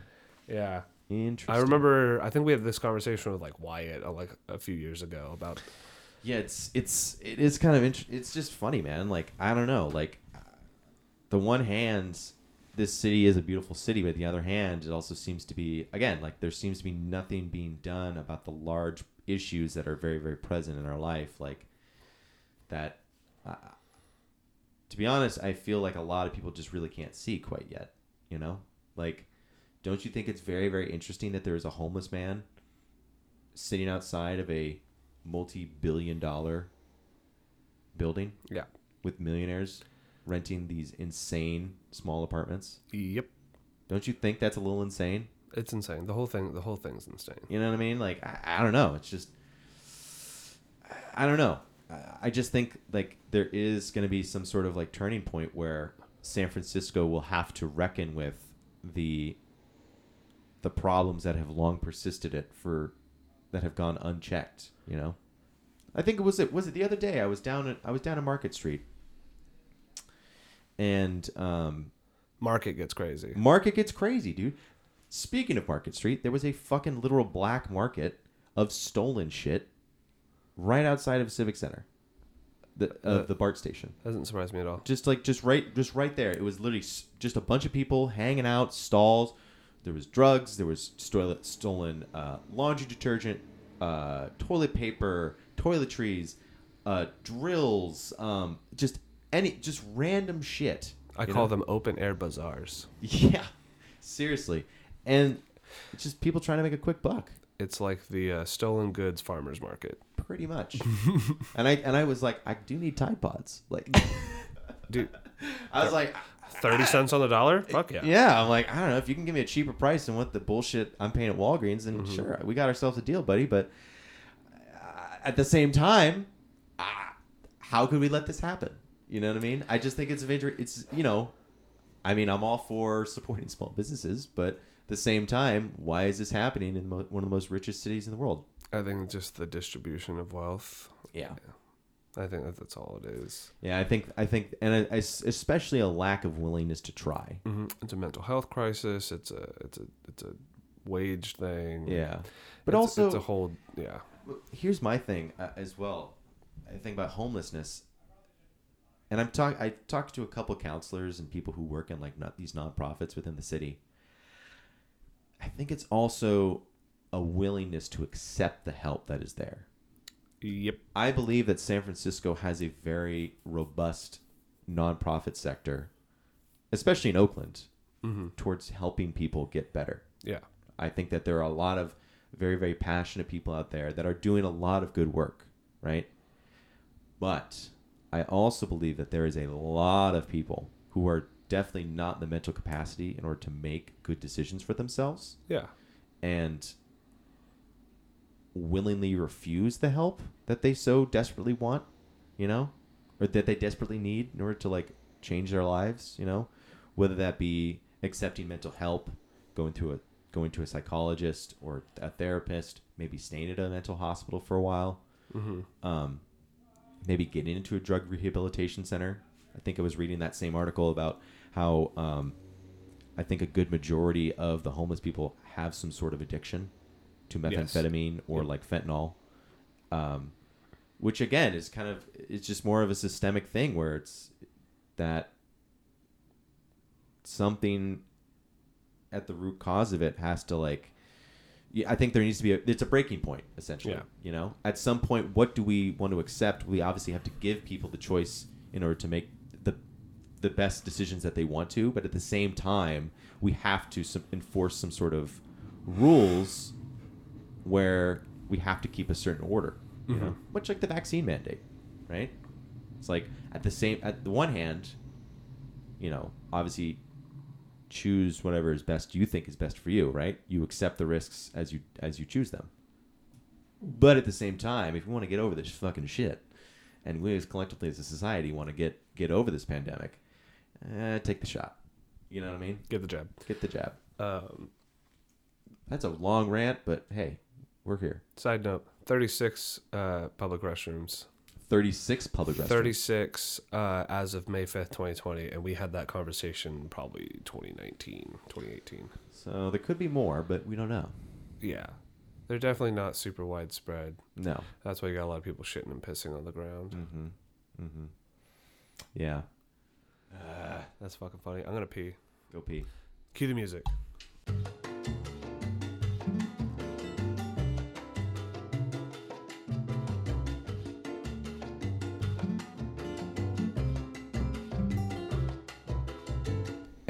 Yeah, Interesting. I remember. I think we had this conversation with like Wyatt uh, like a few years ago about Yeah, it's it's it is kind of int- it's just funny, man. Like I don't know, like the one hand, this city is a beautiful city, but the other hand, it also seems to be again like there seems to be nothing being done about the large issues that are very very present in our life, like that. Uh, to be honest, I feel like a lot of people just really can't see quite yet. You know, like don't you think it's very very interesting that there is a homeless man sitting outside of a multi-billion dollar building yeah. with millionaires renting these insane small apartments. Yep, Don't you think that's a little insane? it's insane. The whole thing. The whole thing's insane. You know what I mean? Like I, I don't know. It's just I don't know. I- I just think like there is going to be some sort of like turning point where San Francisco will have to reckon with the the problems that have long persisted it for that have gone unchecked, you know. I think it was it was it the other day I was down at I was down at Market Street. And um Market gets crazy. Market gets crazy, dude. Speaking of Market Street, there was a fucking literal black market of stolen shit right outside of Civic Center, the uh, the BART station. Doesn't surprise me at all. Just like just right just right there. It was literally s- just a bunch of people hanging out, stalls. There was drugs. There was stolen stolen uh, laundry detergent, uh, toilet paper, toiletries, uh, drills, um, just any just random shit. I call know? them open air bazaars. Yeah, seriously, and it's just people trying to make a quick buck, It's like the uh, stolen goods farmers market. pretty much. and I and I was like, I do need Tide Pods. Like, Dude, I was like, thirty cents on the dollar? Fuck yeah. yeah. I'm like, I don't know if you can give me a cheaper price than what the bullshit I'm paying at Walgreens, then sure, we got ourselves a deal, buddy. But uh, at the same time, uh, how could we let this happen? You know what I mean? I just think it's a major. It's you know, I mean, I'm all for supporting small businesses, but at the same time, why is this happening in mo- one of the most richest cities in the world? I think just the distribution of wealth. Yeah. I think that that's all it is. Yeah, I think I think, and I- I s- especially a lack of willingness to try. hmm It's a mental health crisis. It's a it's a it's a wage thing. Yeah, but It's- also it's a whole yeah. here's my thing uh, as well. I think about homelessness, and I'm talk. I talked to a couple counselors and people who work in like not these nonprofits within the city. I think it's also a willingness to accept the help that is there. Yep. I believe that San Francisco has a very robust nonprofit sector, especially in Oakland, hmm towards helping people get better. Yeah. I think that there are a lot of very, very passionate people out there that are doing a lot of good work, right? But I also believe that there is a lot of people who are definitely not in the mental capacity in order to make good decisions for themselves Yeah. and willingly refuse the help that they so desperately want, you know, or that they desperately need in order to like change their lives, you know, whether that be accepting mental help, going to a going to a psychologist or a therapist, maybe staying at a mental hospital for a while, hmm um, maybe getting into a drug rehabilitation center. I think I was reading that same article about how um, I think a good majority of the homeless people have some sort of addiction to Yes. methamphetamine or Yep. like fentanyl, um, which again is kind of it's just more of a systemic thing where it's that something at the root cause of it has to like I think there needs to be a it's a breaking point essentially. Yeah. You know, at some point, what do we want to accept? We obviously have to give people the choice in order to make the the best decisions that they want to, but at the same time, we have to some, enforce some sort of rules where we have to keep a certain order. You know, much like the vaccine mandate, right? It's like at the same at the one hand, you know, obviously choose whatever is best you think is best for you, right? You accept the risks as you as you choose them. But at the same time, if we want to get over this fucking shit, and we as collectively as a society want to get get over this pandemic, eh, take the shot. You know what I mean? Get the jab. Get the jab. Um, That's a long rant, but hey, we're here. side note: thirty-six uh, public restrooms. Thirty six public restrooms. 36 uh, as of May 5th, 2020. And we had that conversation probably 2019, 2018. So there could be more, but we don't know. Yeah. They're definitely not super widespread. No. That's why you got a lot of people shitting and pissing on the ground. Mm-hmm. Mm-hmm. Yeah. That's fucking funny. I'm going to pee. Go pee. Cue the music.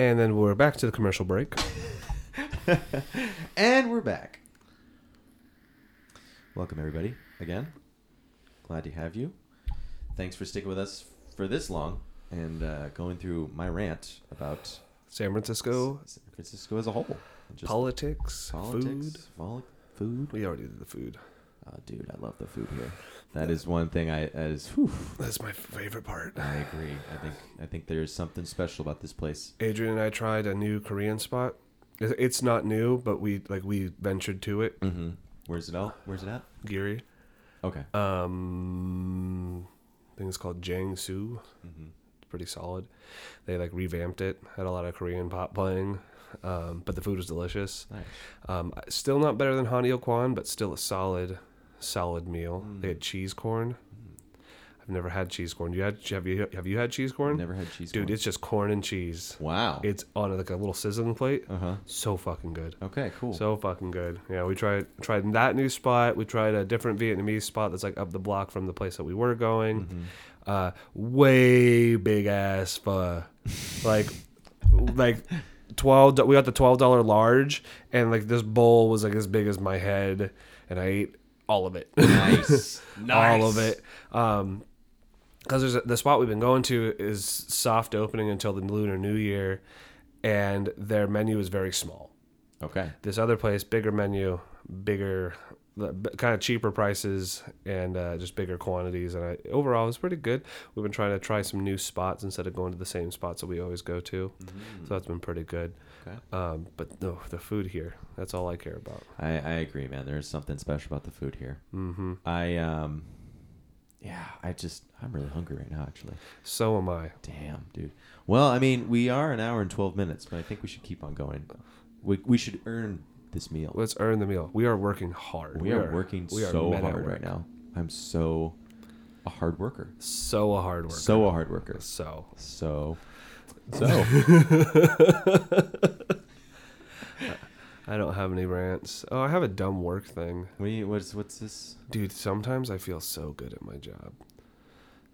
And then we're back to the commercial break. And we're back. Welcome everybody again. Glad to have you. Thanks for sticking with us for this long and uh, going through my rant about San Francisco, San Francisco as a whole. Just politics, politics, food. food. We already did the food. Oh, dude, I love the food here. That is one thing I that is. Whew, That's my favorite part. I agree. I think I think there's something special about this place. Adrian and I tried a new Korean spot. It's not new, but we like we ventured to it. Mm-hmm. Where's it at? Where's it at? Geary. Okay. Um, I think it's called Jiangsu. Mm-hmm. It's pretty solid. They like revamped it. Had a lot of Korean pop playing, um, but the food was delicious. Nice. Um, still not better than Han Il Kwan, but still a solid, solid meal. They Mm. had cheese corn. I've never had cheese corn. You had have you have you had cheese corn? Never had cheese. Corn dude, corn. it's just corn and cheese. wow. It's on like a little sizzling plate. uh huh. So fucking good. Okay, cool. So fucking good. Yeah, we tried tried that new spot. We tried a different Vietnamese spot that's like up the block from the place that we were going. Mm-hmm. Uh, way big ass pho, like like twelve. We got the twelve dollar large, and like this bowl was like as big as my head, and I ate all of it. nice. all of it. Um, because there's a, the spot we've been going to is soft opening until the Lunar New Year, and their menu is very small Okay. this other place bigger menu bigger kind of cheaper prices and uh, just bigger quantities and I, overall it's pretty good we've been trying to try some new spots instead of going to the same spots that we always go to so that's been pretty good Okay. um, but no the food here that's all i care about I, I agree, man. There's something special about the food here. hmm I um, yeah. I just I'm really hungry right now. Actually. so am i Damn, dude. Well, I mean, we are an hour and twelve minutes, but I think we should keep on going. We we should earn this meal. let's earn the meal we are working hard We are working we are so hard right now. I'm so a hard worker. so a hard worker So a hard worker. so So so i don't have any rants oh i have a dumb work thing we what's what's this? Dude, sometimes I feel so good at my job.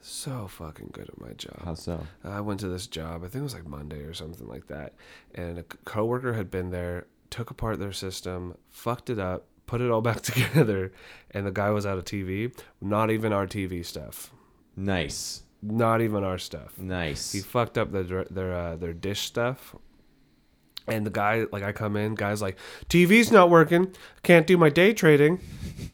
So fucking good at my job. How so? I went to this job, I think it was like Monday or something like that, and a coworker had been there, took apart their system, fucked it up, put it all back together, and the guy was out of TV. Not even our TV stuff. Nice, Not even our stuff. nice. He fucked up their their uh, their dish stuff. And the guy, like, I come in, guy's like, TV's not working. Can't do my day trading.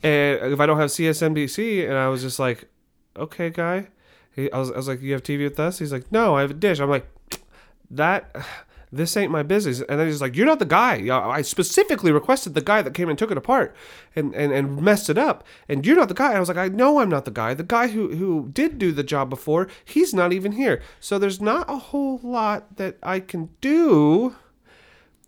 And if I don't have CSNBC, and I was just like, okay, guy. He, I, was, I was like, you have TV with us? He's like, no, I have a dish. I'm like, that, this ain't my business. And then he's like, you're not the guy. I specifically requested the guy that came and took it apart and, and, and messed it up. And you're not the guy. And I was like, I know I'm not the guy. The guy who, who did do the job before, he's not even here. So there's not a whole lot that I can do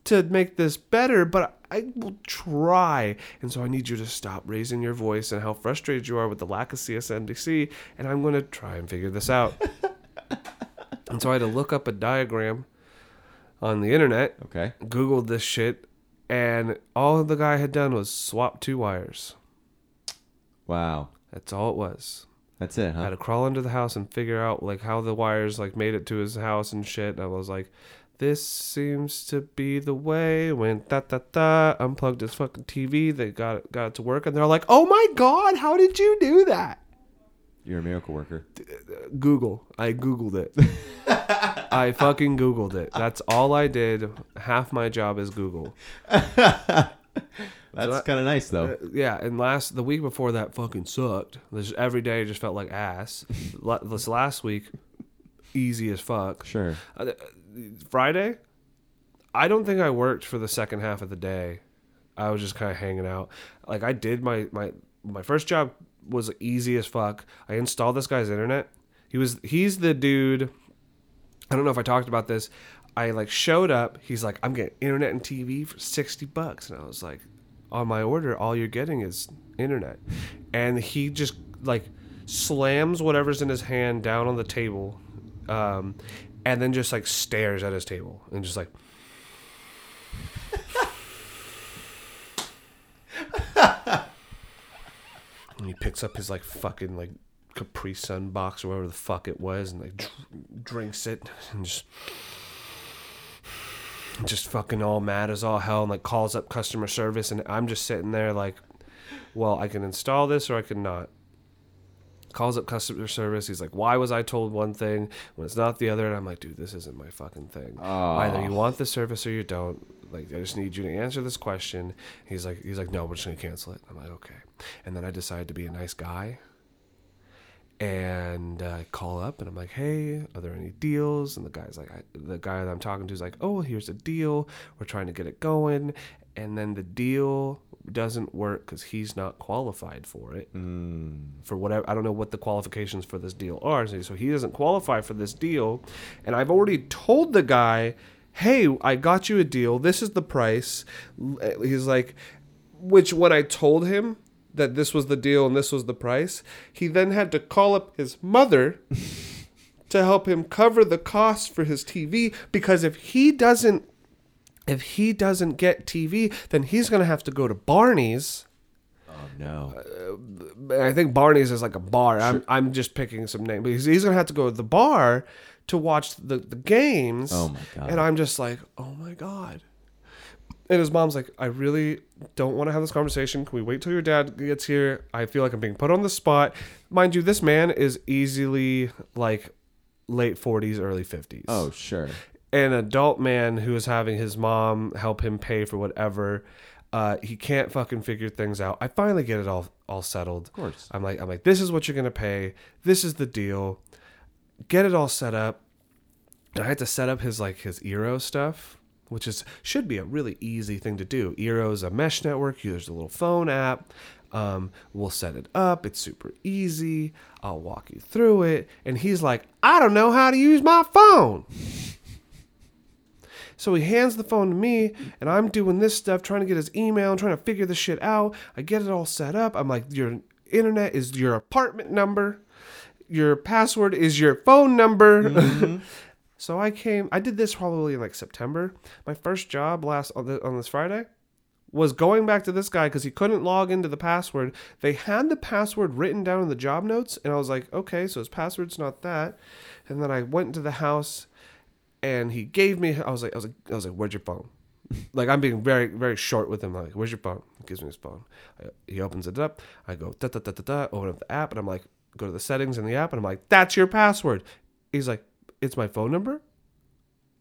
to make this better, but I will try. And so I need you to stop raising your voice and how frustrated you are with the lack of CSNBC, and I'm going to try and figure this out. and so I had to look up a diagram on the internet, okay. Googled this shit, and all the guy had done was swap two wires. Wow. That's all it was. That's it, I had to crawl into the house and figure out like how the wires like made it to his house and shit. And I was like, this seems to be the way. Went da da da. Unplugged his fucking TV. They got it, got it to work, and they're like, oh my god, how did you do that? You're a miracle worker. Google. I googled it. I fucking googled it. That's all I did. Half my job is Google. That's I- kind of nice though. Uh, yeah, and last the week before that fucking sucked. This every day just felt like ass. La- this last week, easy as fuck. Sure. Uh, Friday, I don't think I worked for the second half of the day. I was just kind of hanging out. Like I did my my my first job was easy as fuck. I installed this guy's internet. He was he's the dude. I don't know if I talked about this. I like showed up. He's like, I'm getting internet and TV for sixty bucks, and I was like, on my order, all you're getting is internet, and he just like slams whatever's in his hand down on the table, um, and then just like stares at his table and just like. And he picks up his like fucking like Capri Sun box or whatever the fuck it was, and like dr- drinks it and just just fucking all mad as all hell and like calls up customer service and I'm just sitting there like, well, I can install this or I can not. Calls up customer service. He's like, why was I told one thing when it's not the other? And I'm like, dude, this isn't my fucking thing. Either you want the service or you don't. Like, I just need you to answer this question. He's like, he's like, no, we're just gonna cancel it. I'm like, okay. And then I decided to be a nice guy and uh, I call up and I'm like, "Hey, are there any deals?" And the guy's like, I, "The guy that I'm talking to is like, oh, here's a deal. We're trying to get it going." And then the deal doesn't work because he's not qualified for it. For whatever, I don't know what the qualifications for this deal are. So he doesn't qualify for this deal, and I've already told the guy, "Hey, I got you a deal. This is the price." He's like, which when I told him that this was the deal and this was the price. He then had to call up his mother to help him cover the cost for his TV because if he doesn't if he doesn't get TV, then he's going to have to go to Barney's. Oh no. Uh, I think Barney's is like a bar. I'm I'm just picking some name, but he's, he's going to have to go to the bar to watch the the games. Oh my God. And I'm just like, "Oh my god." And his mom's like, I really don't want to have this conversation. Can we wait till your dad gets here? I feel like I'm being put on the spot. Mind you, this man is easily like late 40s, early 50s. oh sure. An adult man who is having his mom help him pay for whatever. Uh, he can't fucking figure things out. I finally get it all all settled. Of course. I'm like, I'm like, this is what you're gonna pay. This is the deal. Get it all set up. I had to set up his like his Eero stuff, which is should be a really easy thing to do. Eero's a mesh network. There's a little phone app. Um, we'll set it up. It's super easy. I'll walk you through it. And he's like, I don't know how to use my phone. So he hands the phone to me, and I'm doing this stuff, trying to get his email trying to figure this shit out. I get it all set up. I'm like, your internet is your apartment number, your password is your phone number. Mm-hmm. so I came, I did this probably in like September. My first job last on, the, on this Friday was going back to this guy because he couldn't log into the password. They had the password written down in the job notes, and I was like, okay, so his password's not that. And then I went into the house and he gave me I was like I was like I was like where's your phone like I'm being very very short with him like where's your phone he gives me his phone I, he opens it up I go da da da da da open up the app and I'm like go to the settings in the app and I'm like that's your password he's like it's my phone number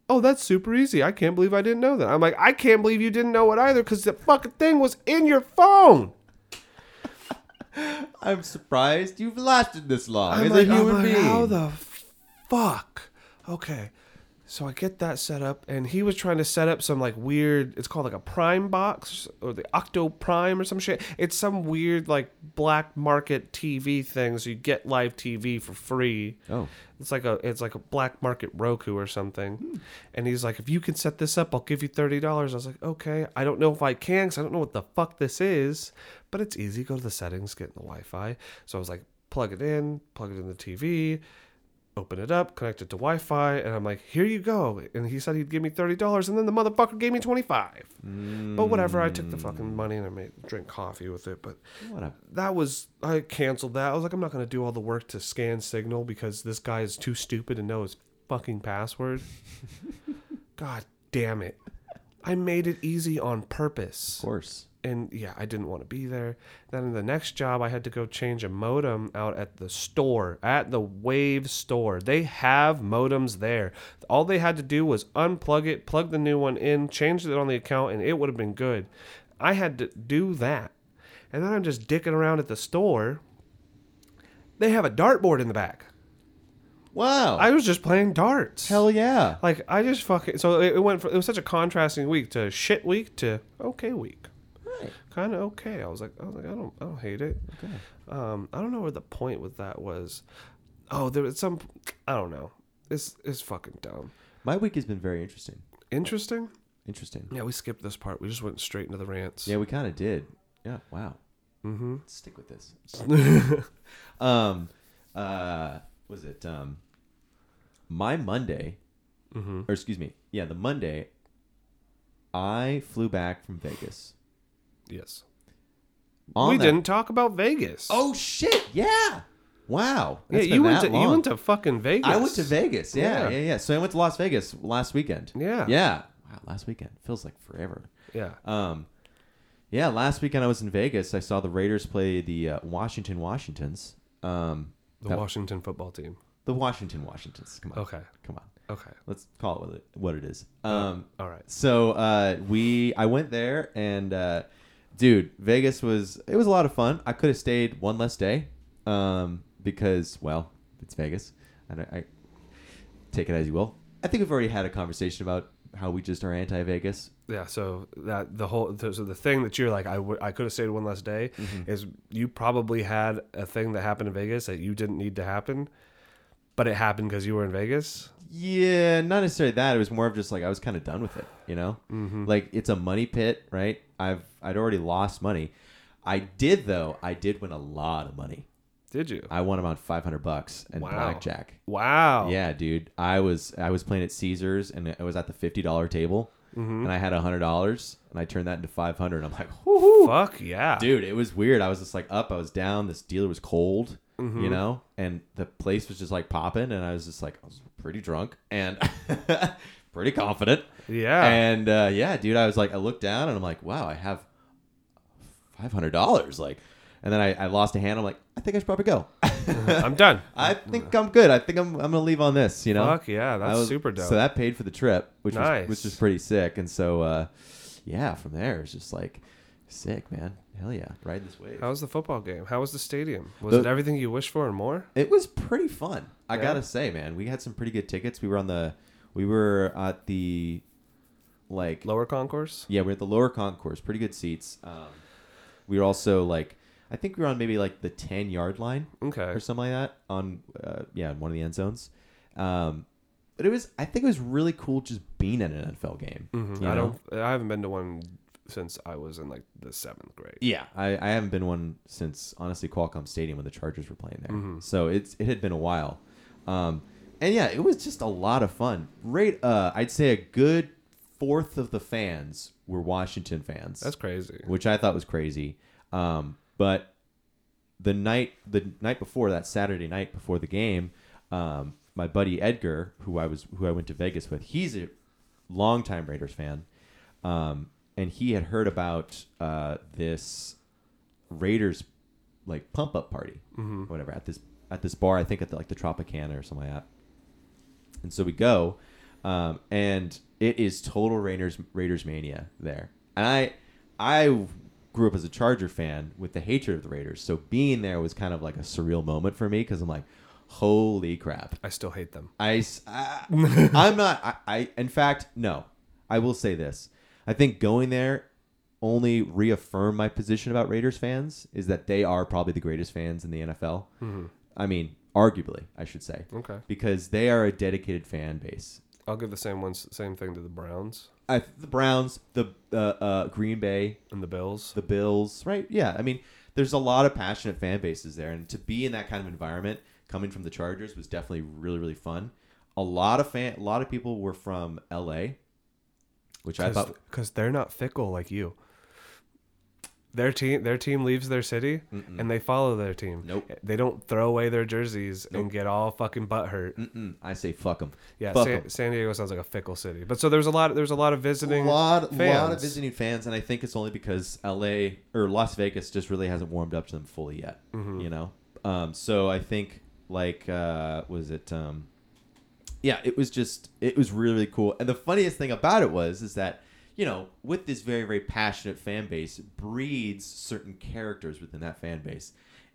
oh that's super easy I can't believe I didn't know that I'm like I can't believe you didn't know it either because the fucking thing was in your phone I'm surprised you've lasted this long I'm as like, a human being. how the fuck? Okay. So I get that set up, and he was trying to set up some like weird. It's called like a Prime box or the Octo Prime or some shit. It's some weird like black market TV thing. So you get live TV for free. oh, It's like a it's like a black market Roku or something. Hmm. And he's like, if you can set this up, I'll give you thirty dollars. I was like, okay. I don't know if I can because I don't know what the fuck this is, but it's easy. Go to the settings, get in the Wi-Fi. So I was like, plug it in, plug it in the TV, open it up, connect it to Wi-Fi, and I'm like, here you go. And he said he'd give me thirty dollars, and then the motherfucker gave me twenty five. But whatever, I took the fucking mm. money and I made drink coffee with it. But a that was I canceled that. I was like, I'm not gonna do all the work to scan signal because this guy is too stupid to know his fucking password. God damn it. I made it easy on purpose. Of course. And yeah, I didn't want to be there. Then in the next job I had to go change a modem out at the store, at the Wave store. They have modems there. All they had to do was unplug it, plug the new one in, change it on the account, and it would have been good. I had to do that. And then I'm just dicking around at the store. They have a dartboard in the back. Wow. I was just playing darts. Hell yeah. Like I just fucking so it, it went from it was such a contrasting week to shit week to okay week. Kind of okay. I was like I was like I don't I don't hate it. Okay. Um I don't know where the point with that was. Oh, there was some I don't know. It's it's fucking dumb. My week has been very interesting. Interesting. Interesting. Yeah, we skipped this part. We just went straight into the rants. Yeah, we kind of did. Yeah. Wow. Mm-hmm. Let's stick with this. um, uh, was it um, my Monday? Mm-hmm. Or excuse me. Yeah, the Monday. I flew back from Vegas. Yes. On we that- didn't talk about Vegas. Oh shit! Yeah. Wow. yeah. That's You been went that to you long. went to fucking Vegas. I went to Vegas. Yeah, Yeah. yeah, So I went to Las Vegas last weekend. Yeah. Yeah. Wow, last weekend feels like forever. Yeah. Um, yeah, last weekend I was in Vegas. I saw the Raiders play the uh, Washington Washingtons. Um, The that- Washington football team. the Washington Washingtons. Come on. Okay. Come on. Okay. Let's call it what it, what it is. Um, All right. so uh, we I went there and uh, dude, Vegas was it was a lot of fun. I could have stayed one less day um, because well, it's Vegas, and I, I take it as you will. I think we've already had a conversation about how we just are anti-Vegas. Yeah, so that the whole so the thing that you're like I would I could have stayed one less day Mm-hmm. is you probably had a thing that happened in Vegas that you didn't need to happen, but it happened because you were in Vegas. Yeah, not necessarily that. It was more of just like I was kind of done with it, you know. Mm-hmm. Like it's a money pit, right? I've I'd already lost money. I did though. I did win a lot of money. Did you? I won about five hundred bucks in Wow. blackjack. Wow. Yeah, dude. I was I was playing at Caesars and I was at the fifty dollar table, Mm-hmm. and I had a hundred dollars, and I turned that into five hundred. I'm like, whoo, Fuck yeah. dude. It was weird. I was just like up, I was down. This dealer was cold, Mm-hmm. you know, and the place was just like popping, and I was just like, I was pretty drunk and pretty confident. Yeah. And uh, yeah, dude, I was like, I looked down and I'm like, wow, I have five hundred dollars, like. And then I, I lost a hand. I'm like, I think I should probably go. I'm done. I think I'm good. I think I'm, I'm gonna leave on this. You know. Fuck yeah, that's was- super dope. So that paid for the trip, which Nice. was which was pretty sick. And so, uh, yeah, from there it's just like sick, man. Hell yeah, ride this wave. How was the football game? How was the stadium? Was The- it everything you wished for and more? It was pretty fun. I Yeah? gotta say, man, we had some pretty good tickets. We were on the, we were at the, like, Lower concourse? yeah, we are at the lower concourse, pretty good seats. Um, we were also like, I think we were on maybe like the ten yard line Okay. or something like that on uh, yeah in one of the end zones. Um, but it was I think it was really cool just being at an NFL game. Mhm. you I know? don't. I haven't been to one since I was in like the seventh grade. Yeah, I, I haven't been one since honestly Qualcomm Stadium when the Chargers were playing there. Mhm. So it's it had been a while, um, and yeah, it was just a lot of fun. Right, uh, I'd say a good fourth of the fans were Washington fans. That's crazy. which I thought was crazy. Um, but the night the night before that Saturday night before the game, um, my buddy Edgar, who I was who I went to Vegas with, he's a longtime Raiders fan, um, and he had heard about uh, this Raiders like pump up party, Mm-hmm. whatever at this at this bar. I think at the, like the Tropicana or something like that. And so we go, um, and it is total Raiders Raiders mania there. And I I grew up as a Charger fan with the hatred of the Raiders, so being there was kind of like a surreal moment for me because I'm like, holy crap! I still hate them. I, I am not. I, I in fact no. I will say this. I think going there only reaffirmed my position about Raiders fans is that they are probably the greatest fans in the NFL. I mean, arguably, I should say, Okay. because they are a dedicated fan base. I'll give the same one, same thing to the Browns I, the Browns, the uh, uh, Green Bay, and the Bills. the Bills, right? Yeah, I mean, there's a lot of passionate fan bases there, and to be in that kind of environment, coming from the Chargers, was definitely really, really fun. A lot of fan, a lot of people were from L.A., which I thought because they're not fickle like you. Their team, their team leaves their city and they follow their team. Nope. They don't throw away their jerseys Nope. and get all fucking butt hurt. Mm-mm, I say fuck them. Yeah, Fuck San, 'em. San Diego sounds like a fickle city. But so there's a lot. There's a lot of A visiting. lot, fans. lot of visiting fans, and I think it's only because L.A. or Las Vegas just really hasn't warmed up to them fully yet. Mm-hmm. You know, um, so I think like uh, was it? Um, yeah, it was just it was really, really cool. And the funniest thing about it was is that you know with this very very passionate fan base breeds certain characters within that fan base,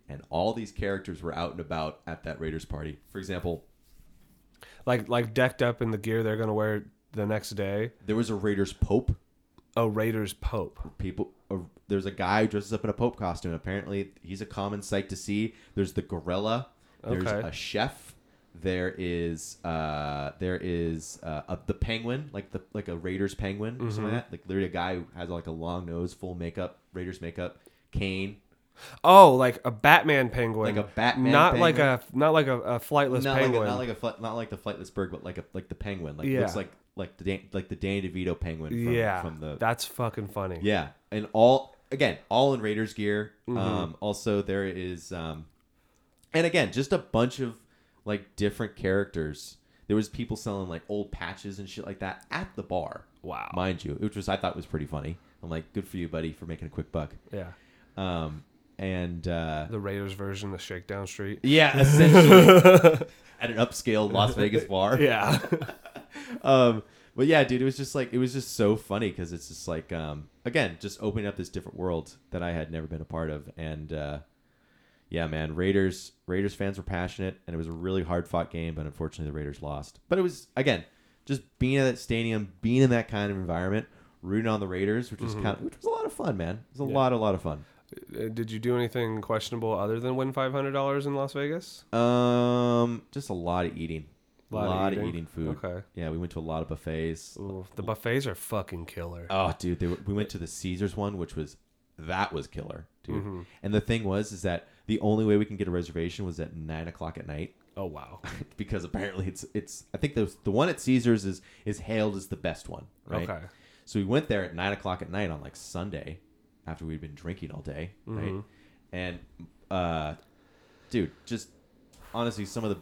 and all these characters were out and about at that Raiders party. For example, like like decked up in the gear they're gonna wear the next day. there was a Raiders Pope. A Raiders Pope. people uh, there's a guy who dresses up in a pope costume apparently he's a common sight to see there's the gorilla there's Okay. a chef there is uh there is uh a, the penguin like the like a raiders penguin or something Mm-hmm. like that like literally a guy who has like a long nose full makeup raiders makeup cane Oh, like a Batman penguin. Like a Batman Not like a not like a, a flightless not like, penguin. a, not like a fli- not like the flightless bird but like a like the penguin like Yeah. looks like like the Dan, like the Danny DeVito penguin from, yeah, from the that's fucking funny. Yeah, and all again, all in Raiders gear. Mm-hmm. Um, also, there is, um, and again, just a bunch of like different characters. There was people selling like old patches and shit like that at the bar. Wow. mind you, which was I thought was pretty funny. I'm like, good for you, buddy, for making a quick buck. Yeah. Um, and uh, The Raiders version of Shakedown Street. yeah, essentially at an upscale Las Vegas bar. Yeah. um, but yeah, dude, it was just like it was just so funny because it's just like um, again, just opening up this different world that I had never been a part of, and uh, yeah, man, Raiders Raiders fans were passionate, and it was a really hard fought game, but unfortunately the Raiders lost. But it was again just being at that stadium, being in that kind of environment, rooting on the Raiders, which was kind of which was a lot of fun, man. It was a Mm-hmm. Yeah. lot, a lot of fun. Uh, Did you do anything questionable other than win five hundred dollars in Las Vegas? Um, just a lot of eating, a Lot lot, of of, eating? eating food. Okay. Yeah, we went to a lot of buffets. Ooh, the buffets are fucking killer. Oh, dude, they were, we went to the Caesars one, which was that was killer, dude. Mm-hmm. And the thing was, is that the only way we can get a reservation was at nine o'clock at night Oh wow. because apparently it's it's. I think the the one at Caesars is is hailed as the best one, right? Okay. So we went there at nine o'clock at night on like Sunday, after we'd been drinking all day, right? Mm-hmm. And, uh, dude, just honestly, some of the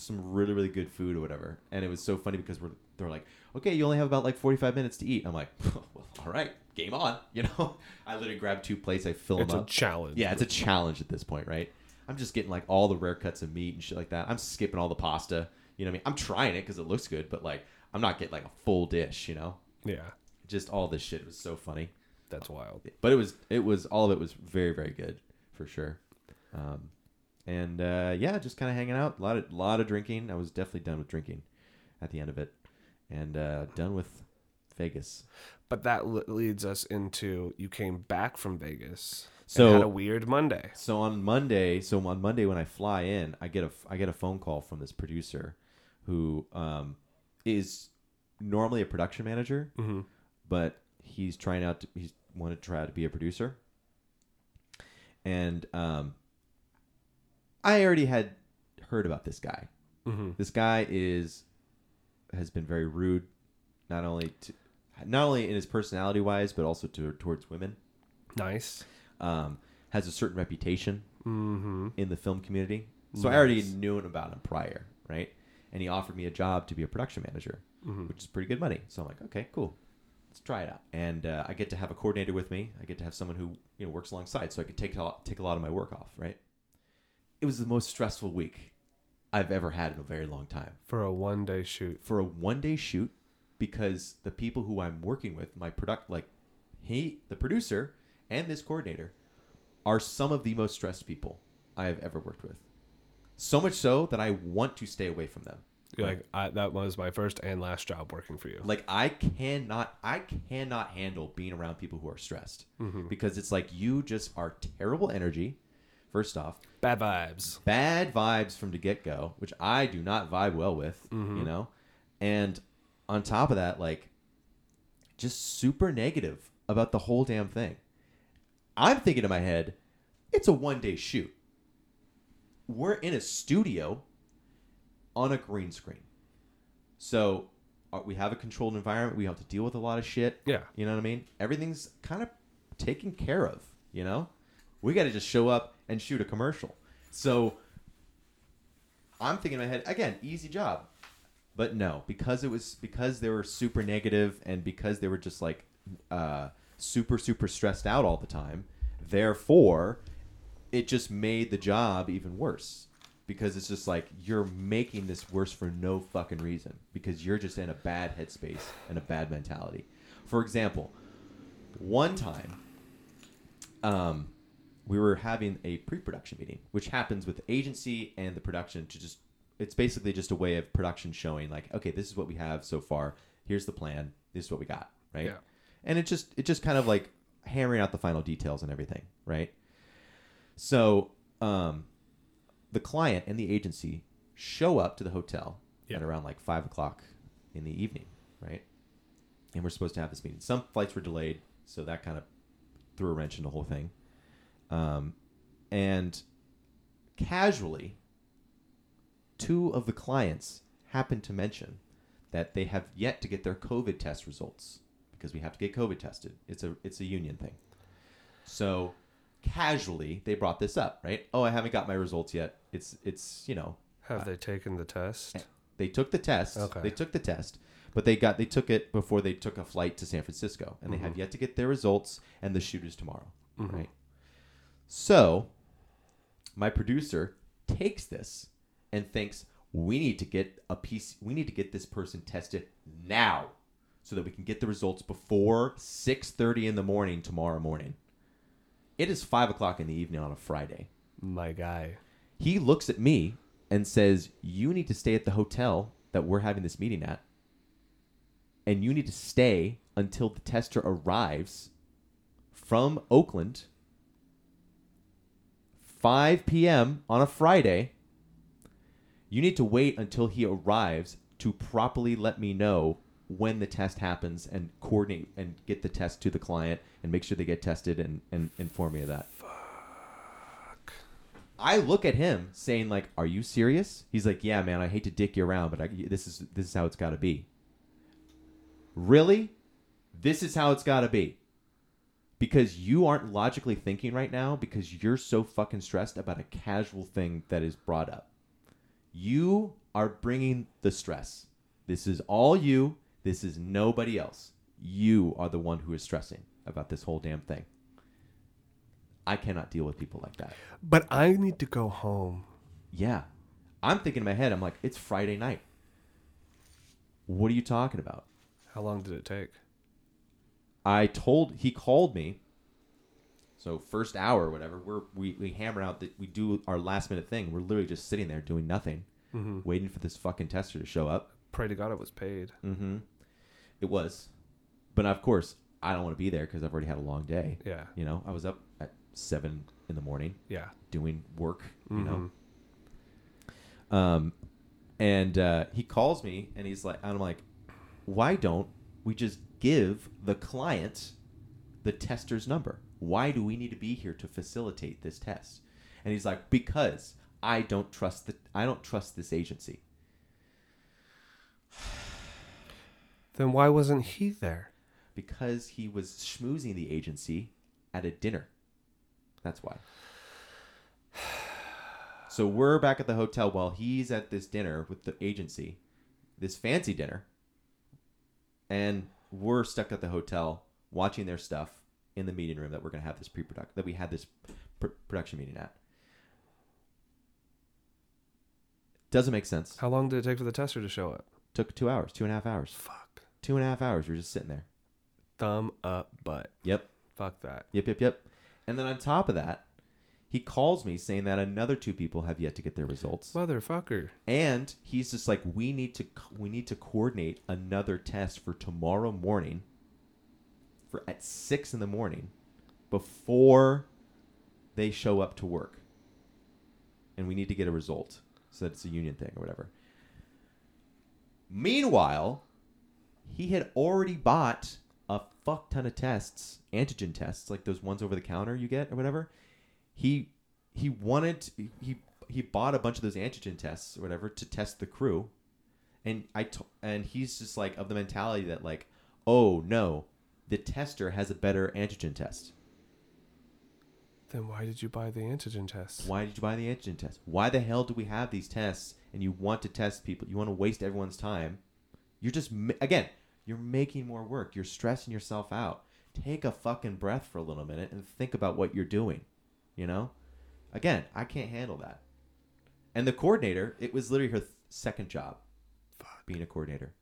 some really really good food or whatever. And it was so funny because we're they're like, okay, you only have about like forty five minutes to eat. I'm like, well, all right, game on. You know, I literally grabbed two plates, I fill It's them a up. challenge. Yeah, it's a challenge at this point, right? I'm just getting like all the rare cuts of meat and shit like that. I'm skipping all the pasta. You know what I mean? I'm trying it because it looks good, but like I'm not getting like a full dish. You know, Yeah. just all this shit was so funny. That's wild. But it was it was all of it was very very good for sure. Um, and uh, yeah, just kind of hanging out. A lot of lot of drinking. I was definitely done with drinking at the end of it, and uh, done with Vegas. But that le- leads us into you came back from Vegas. So- had a weird Monday. So on Monday, so on Monday when I fly in, I get a I get a phone call from this producer, who um, is normally a production manager, Mhm. but he's trying out. To, he's wanted to try out to be a producer, and um, I already had heard about this guy. Mhm. This guy is has been very rude, not only to not only in his personality wise, but also to, towards women. Nice. Um, has a certain reputation Mm-hmm. in the film community. So I already knew about him prior, right? And he offered me a job to be a production manager, which is pretty good money. So I'm like, okay, cool, let's try it out. And uh, I get to have a coordinator with me. I get to have someone who you know works alongside, so I could take take a lot of my work off, right? It was the most stressful week I've ever had in a very long time For a one day shoot. for a one day shoot because the people who I'm working with, my product, like he, the producer, and this coordinator, are some of the most stressed people I have ever worked with. So much so that I want to stay away from them. You're like, I, that was my first and last job working for you. Like I cannot, I cannot handle being around people who are stressed mm-hmm. because it's like you just are terrible energy. First off, Bad vibes. bad vibes from the get go, which I do not vibe well with, you know? And on top of that, like, just super negative about the whole damn thing. I'm thinking in my head, it's a one day shoot. We're in a studio on a green screen. So uh, we have a controlled environment. We have to deal with a lot of shit. Yeah. You know what I mean? Everything's kind of taken care of, you know? We got to just show up and shoot a commercial. So I'm thinking in my head, again, easy job. But no, because it was because they were super negative and because they were just like uh, super super stressed out all the time. Therefore, it just made the job even worse because it's just like you're making this worse for no fucking reason because you're just in a bad headspace and a bad mentality. For example, one time, um, we were having a pre-production meeting, which happens with the agency and the production to just it's basically just a way of production showing like, okay, this is what we have so far. Here's the plan. This is what we got, right? Yeah. And it just it just kind of like hammering out the final details and everything, right? So, um, the client and the agency show up to the hotel Yeah. at around like five o'clock in the evening, right? And we're supposed to have this meeting. Some flights were delayed, so that kind of threw a wrench in the whole thing. Um, and casually, two of the clients happened to mention that they have yet to get their COVID test results because we have to get COVID tested. It's a it's a union thing. So casually they brought this up, right? Oh, I haven't got my results yet. It's it's you know Have they taken the test? Eh, they took the test. Okay. They took the test, but they got they took it before they took a flight to San Francisco, and they have mm-hmm. yet to get their results. And the shoot is tomorrow, mm-hmm. right? So, my producer takes this and thinks we need to get a piece. We need to get this person tested now, so that we can get the results before six thirty in the morning tomorrow morning. It is five o'clock in the evening on a Friday. My guy. He looks at me and says, You need to stay at the hotel that we're having this meeting at. And you need to stay until the tester arrives from Oakland, 5 p.m. on a Friday. You need to wait until he arrives to properly let me know when the test happens and coordinate and get the test to the client and make sure they get tested and, and inform me of that. Fuck. I look at him saying like, "Are you serious?" He's like, "Yeah, man. I hate to dick you around, but I, this is this is how it's got to be." Really, this is how it's got to be. Because you aren't logically thinking right now because you're so fucking stressed about a casual thing that is brought up. You are bringing the stress. This is all you. This is nobody else. You are the one who is stressing about this whole damn thing. I cannot deal with people like that. But I need to go home. Yeah. I'm thinking in my head, I'm like, it's Friday night. What are you talking about? How long did it take? I told he called me. So first hour or whatever, we're we, we hammer out that we do our last minute thing. We're literally just sitting there doing nothing, Mm-hmm. waiting for this fucking tester to show up. Pray to God it was paid. Mm-hmm. It was, but of course I don't want to be there because I've already had a long day. Yeah. You know, I was up at seven in the morning Yeah. doing work. You Mhm. know, um, and uh, he calls me and he's like, I'm like, why don't we just give the client the tester's number? Why do we need to be here to facilitate this test? And he's like, because I don't trust the I don't trust this agency. Then why wasn't he there? because he was schmoozing the agency at a dinner. That's why. So we're back at the hotel while he's at this dinner with the agency, this fancy dinner, and we're stuck at the hotel watching their stuff in the meeting room that we're gonna have this pre-production that we had this pr- production meeting at. Doesn't make sense. How long did it take for the tester to show up? Took two hours, two and a half hours, Fuck. two and a half hours. We're just sitting there. Thumb up butt. Yep. Fuck that. Yep, yep, yep. And then on top of that, he calls me saying that another two people have yet to get their results, Motherfucker. and he's just like, "We need to we need to coordinate another test for tomorrow morning, for at six in the morning, before they show up to work, and we need to get a result so that it's a union thing or whatever." Meanwhile, he had already bought a fuck ton of tests, antigen tests, like those ones over the counter you get or whatever. He he wanted to, he he bought a bunch of those antigen tests or whatever to test the crew, and I to, and he's just like of the mentality that like, oh no, the tester has a better antigen test. Then why did you buy the antigen test? Why did you buy the antigen test? Why the hell do we have these tests? And you want to test people? You want to waste everyone's time? You're just again, you're making more work. You're stressing yourself out. Take a fucking breath for a little minute and think about what you're doing. You know, again, I can't handle that. And the coordinator, it was literally her th- second job, being a coordinator.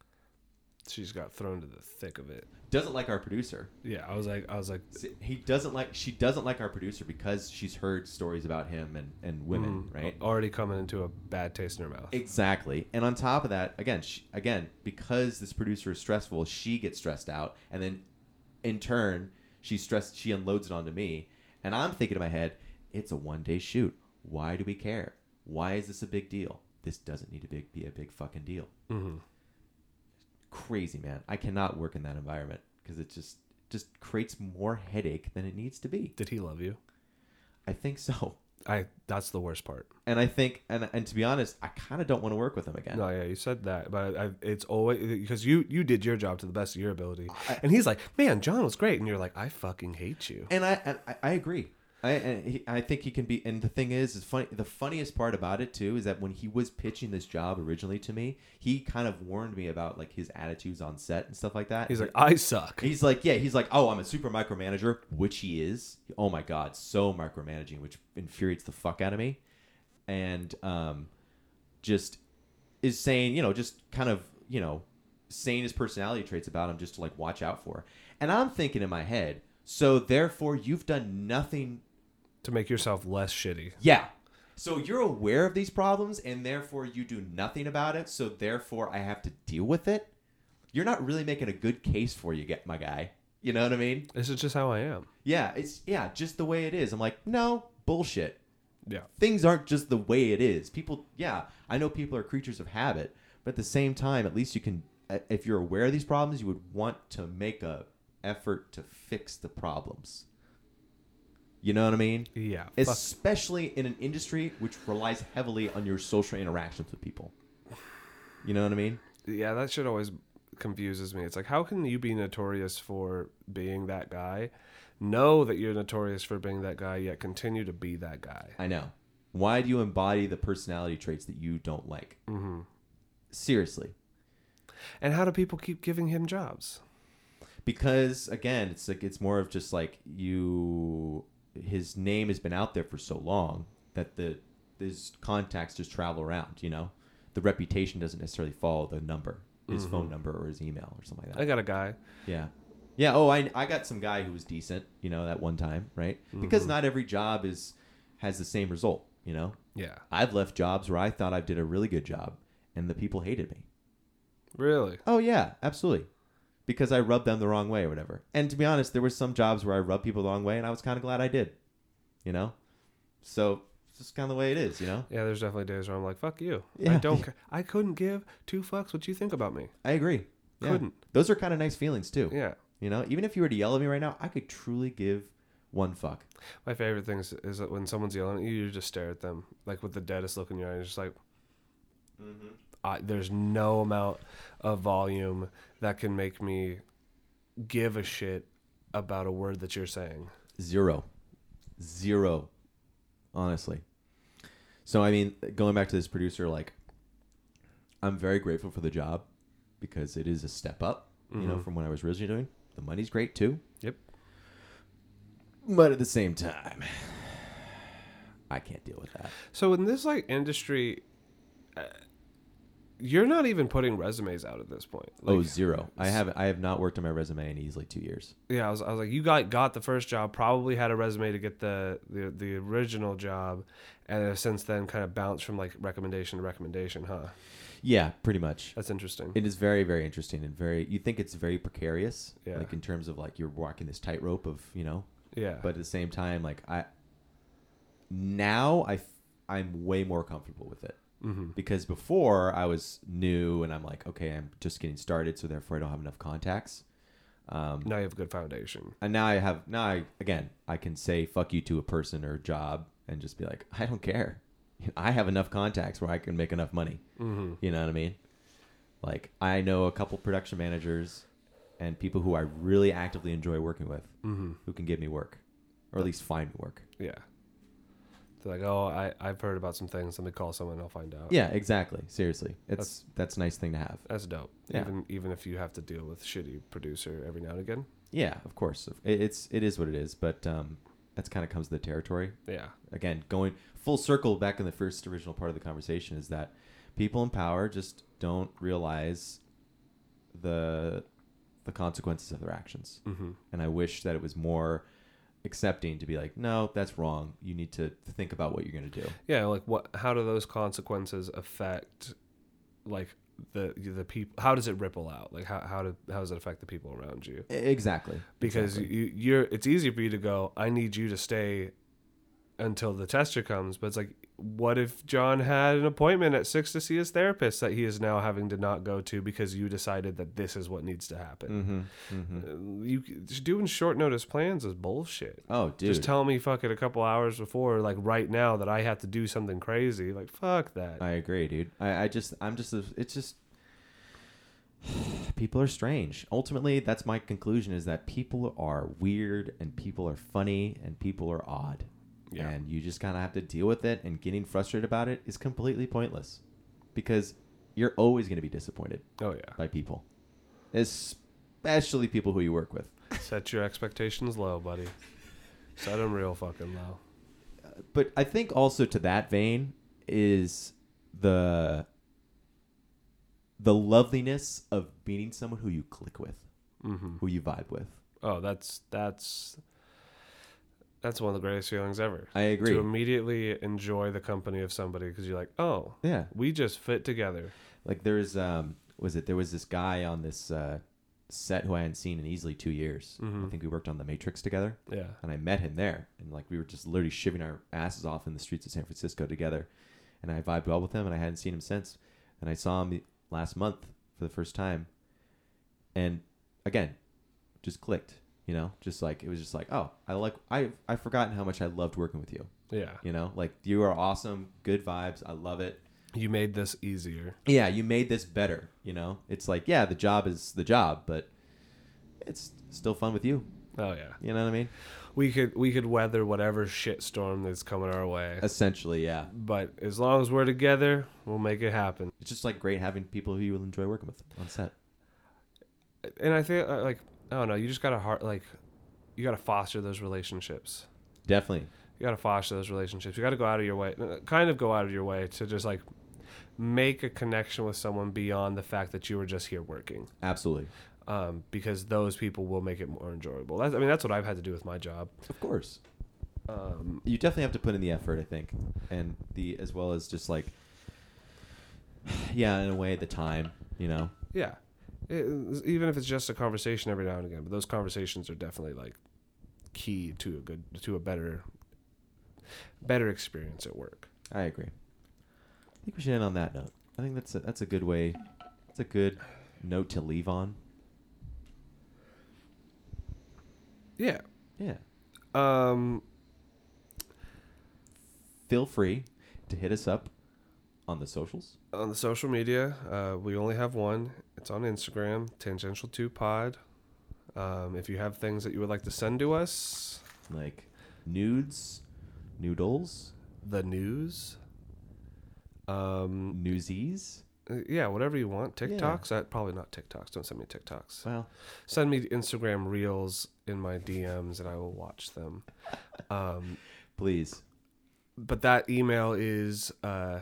She's got thrown to the thick of it. Doesn't like our producer. Yeah, I was like, I was like, He doesn't like. She doesn't like our producer because she's heard stories about him and and women, mm, right? Already coming into a bad taste in her mouth. Exactly. And on top of that, again, she, again, because this producer is stressful, she gets stressed out, and then in turn, she's stressed. She unloads it onto me, and I'm thinking in my head, it's a one day shoot. Why do we care? Why is this a big deal? This doesn't need to be, be a big fucking deal. hmm Crazy man. I cannot work in that environment because it just just creates more headache than it needs to be. Did he love you? I think so. I. That's the worst part. And I think, and and to be honest, I kind of don't want to work with him again. No, yeah, you said that, but I, it's always because you you did your job to the best of your ability, I- and he's like, "Man, John was great," and you're like, "I fucking hate you." and I and I, I agree. I and he, I think he can be. And the thing is, is funny. The funniest part about it too is that when he was pitching this job originally to me, he kind of warned me about like his attitudes on set and stuff like that. He's like, "I suck." He's like, yeah, he's like, oh, I'm a super micromanager, which he is. Oh my god, so micromanaging, which infuriates the fuck out of me, and um, just is saying, you know, just kind of, you know, saying his personality traits about him just to like watch out for. And I'm thinking in my head, so therefore you've done nothing. To make yourself less shitty. Yeah. So you're aware of these problems, and therefore you do nothing about it. So therefore I have to deal with it. You're not really making a good case for you, get my guy. You know what I mean? This is just how I am. Yeah, it's yeah, just the way it is. I'm like, no, bullshit. Yeah. Things aren't just the way it is. People, yeah, I know people are creatures of habit, but at the same time, at least you can if you're aware of these problems, you would want to make a effort to fix the problems. You know what I mean? Yeah. Especially in an industry which relies heavily on your social interactions with people. You know what I mean? Yeah, that shit always confuses me. It's like, how can you be notorious for being that guy, know that you're notorious for being that guy, yet continue to be that guy? I know. Why do you embody the personality traits that you don't like? Mm-hmm. Seriously. And how do people keep giving him jobs? because again it's like it's more of just like you his name has been out there for so long that the his contacts just travel around you know the reputation doesn't necessarily follow the number his phone mm-hmm. number or his email or something like that I got a guy. yeah yeah oh i i got some guy who was decent you know that one time right because mm-hmm. not every job is has the same result you know Yeah. i've left jobs where i thought i did a really good job and the people hated me Really? Oh yeah, absolutely. Because I rubbed them the wrong way or whatever. And to be honest, there were some jobs where I rubbed people the wrong way, and I was kind of glad I did. You know, so it's just kind of the way it is. You know, Yeah, there's definitely days where I'm like, fuck you. I Yeah. don't care. I couldn't give two fucks what you think about me. I agree. Yeah. Couldn't. Those are kind of nice feelings too. Yeah. You know, even if you were to yell at me right now, I could truly give one fuck. My favorite thing is, is that when someone's yelling at you, you just stare at them, like with the deadest look in your eyes, just like, mm-hmm. I, there's no amount of volume that can make me give a shit about a word that you're saying. Zero. Zero. Honestly. So I mean, going back to this producer, like, I'm very grateful for the job because it is a step up, you know, from what I was originally doing. The money's great too. Yep. But at the same time, I can't deal with that. So in this like industry, uh, you're not even putting resumes out at this point. Oh, like, oh, zero. I have I have not worked on my resume in easily two years. Yeah, I was, I was like, you got got the first job, probably had a resume to get the the, the original job, and since then kind of bounced from like recommendation to recommendation, huh? Yeah, pretty much. That's interesting. It is very, very interesting and very. You think it's very precarious, Yeah. like in terms of like you're walking this tightrope of you know, yeah, but at the same time, like I now I f- I'm way more comfortable with it mm-hmm. because before I was new and I'm like, okay, I'm just getting started, so therefore I don't have enough contacts. Um, now you have a good foundation. and now I have now I again I can say fuck you to a person or a job and just be like I don't care. I have enough contacts where I can make enough money. Mm-hmm. You know what I mean? Like I know a couple production managers and people who I really actively enjoy working with Mm-hmm. who can give me work or at least find me work. Yeah. They're like, oh, I I've heard about some things. Let me call someone. I'll find out. Yeah, exactly. Seriously, it's that's, a nice thing to have. That's dope. Yeah. Even even if you have to deal with shitty producer every now and again. Yeah, of course. It, it's it is what it is, but um, that's kind of comes to the territory. Yeah. again going full circle back in the first original part of the conversation is that people in power just don't realize the the consequences of their actions Mm-hmm. and i wish that it was more accepting to be like no that's wrong you need to think about what you're going to do Yeah. Like what? How do those consequences affect, like the the people? How does it ripple out? Like how how do how does it affect the people around you? Exactly because Exactly. you, you're it's easy for you to go i need you to stay until the tester comes but it's like what if john had an appointment at six to see his therapist that he is now having to not go to because you decided that this is what needs to happen mm-hmm, mm-hmm. Uh, you doing short notice plans is bullshit oh dude just tell me fuck it a couple hours before like right now that i have to do something crazy like fuck that I agree, dude. I, I just, I'm just, a, it's just, people are strange. Ultimately, that's my conclusion: is that people are weird and people are funny and people are odd, Yeah. and you just kind of have to deal with it. And getting frustrated about it is completely pointless, because you're always going to be disappointed oh yeah by people, especially people who you work with. set your expectations low buddy set them real fucking low but I think also to that vein is the the loveliness of meeting someone who you click with, mm-hmm. who you vibe with. Oh, that's that's that's one of the greatest feelings ever. I agree. To immediately enjoy the company of somebody because you're like, oh, Yeah, we just fit together. like there's um, was it there was this guy on this uh, set who I hadn't seen in easily two years. I Mhm. think we worked on The Matrix together, Yeah. and I met him there, and like we were just literally shivving our asses off in the streets of San Francisco together, and I vibed well with him, and I hadn't seen him since, and I saw him last month for the first time, and again, just clicked. You know, just like it was just like, oh, I like I I've forgotten how much I loved working with you. Yeah. You know, like you are awesome, good vibes. I love it. You made this easier. Yeah, you made this better. You know, it's like yeah, the job is the job, but it's still fun with you. Oh yeah. You know what I mean? We could we could weather whatever shitstorm that's coming our way. Essentially, yeah. But as long as we're together, we'll make it happen. It's just like great having people who you will enjoy working with on set. And I think uh, like I don't you just gotta heart like you gotta foster those relationships. Definitely. You gotta foster those relationships. You gotta go out of your way, kind of go out of your way to just like make a connection with someone beyond the fact that you were just here working. Absolutely. Um, because those people will make it more enjoyable. That's, I mean, that's what I've had to do with my job. Of course. Um, You definitely have to put in the effort, I think, and the as well as just like, yeah, in a way, the time. You know. yeah, It- even if it's just a conversation every now and again, but those conversations are definitely like key to a good to a better better experience at work. I agree. I think we should end on that note. I think that's a, that's a good way. That's a good note to leave on. Yeah. Yeah. Um, Feel free to hit us up on the socials. on the social media, uh, we only have one. It's on Instagram, tangential two pod. Um, if you have things that you would like to send to us, like nudes, noodles, the news. Um, newsies. uh, yeah, whatever you want. TikToks, uh, probably not TikToks. Don't send me TikToks. Well, Send me Instagram reels in my DMs, and I will watch them. Um, please. but that email is uh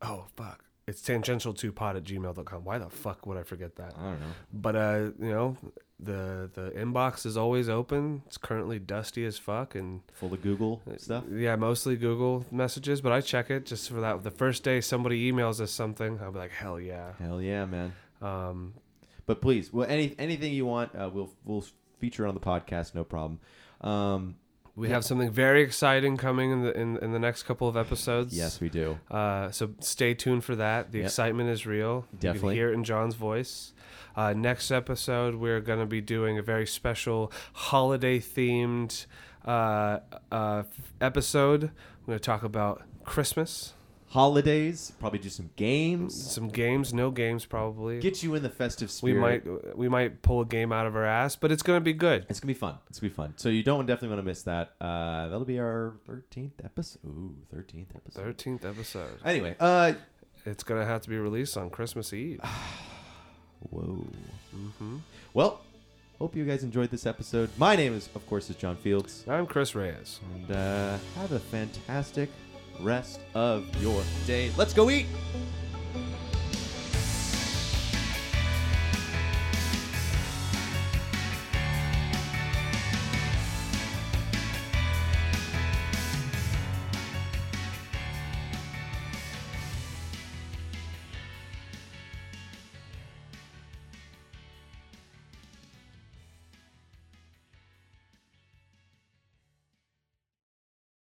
oh fuck it's tangential2pod at gmail.com why the fuck would i forget that I don't know. but uh you know the the inbox is always open it's currently dusty as fuck and Full of Google stuff. yeah mostly google messages but i check it just for that the first day somebody emails us something i'll be like hell yeah Hell yeah, man. um But please, well, any anything you want, uh, we'll we'll feature on the podcast, no problem. Um, we have something very exciting coming in the in, in the next couple of episodes yes, we do. Uh, so stay tuned for that. The Yep. excitement is real. You Definitely. can hear it in John's voice. Uh, next episode, we're going to be doing a very special holiday themed uh, uh, episode. We're going to talk about Christmas, Holidays, probably do some games. some games, no games probably. Get you in the festive spirit. we spirit. might we might pull a game out of our ass, but it's going to be good. It's gonna be fun. It's gonna be fun. So you don't definitely want to miss that. Uh, that'll be our thirteenth episode. Ooh, thirteenth episode. Thirteenth episode. Anyway, uh, It's going to have to be released on Christmas Eve. whoa. hmm Well, hope you guys enjoyed this episode. My name is, of course, is John Fields, I'm Chris Reyes. and uh, have a fantastic rest of your day. Let's go eat.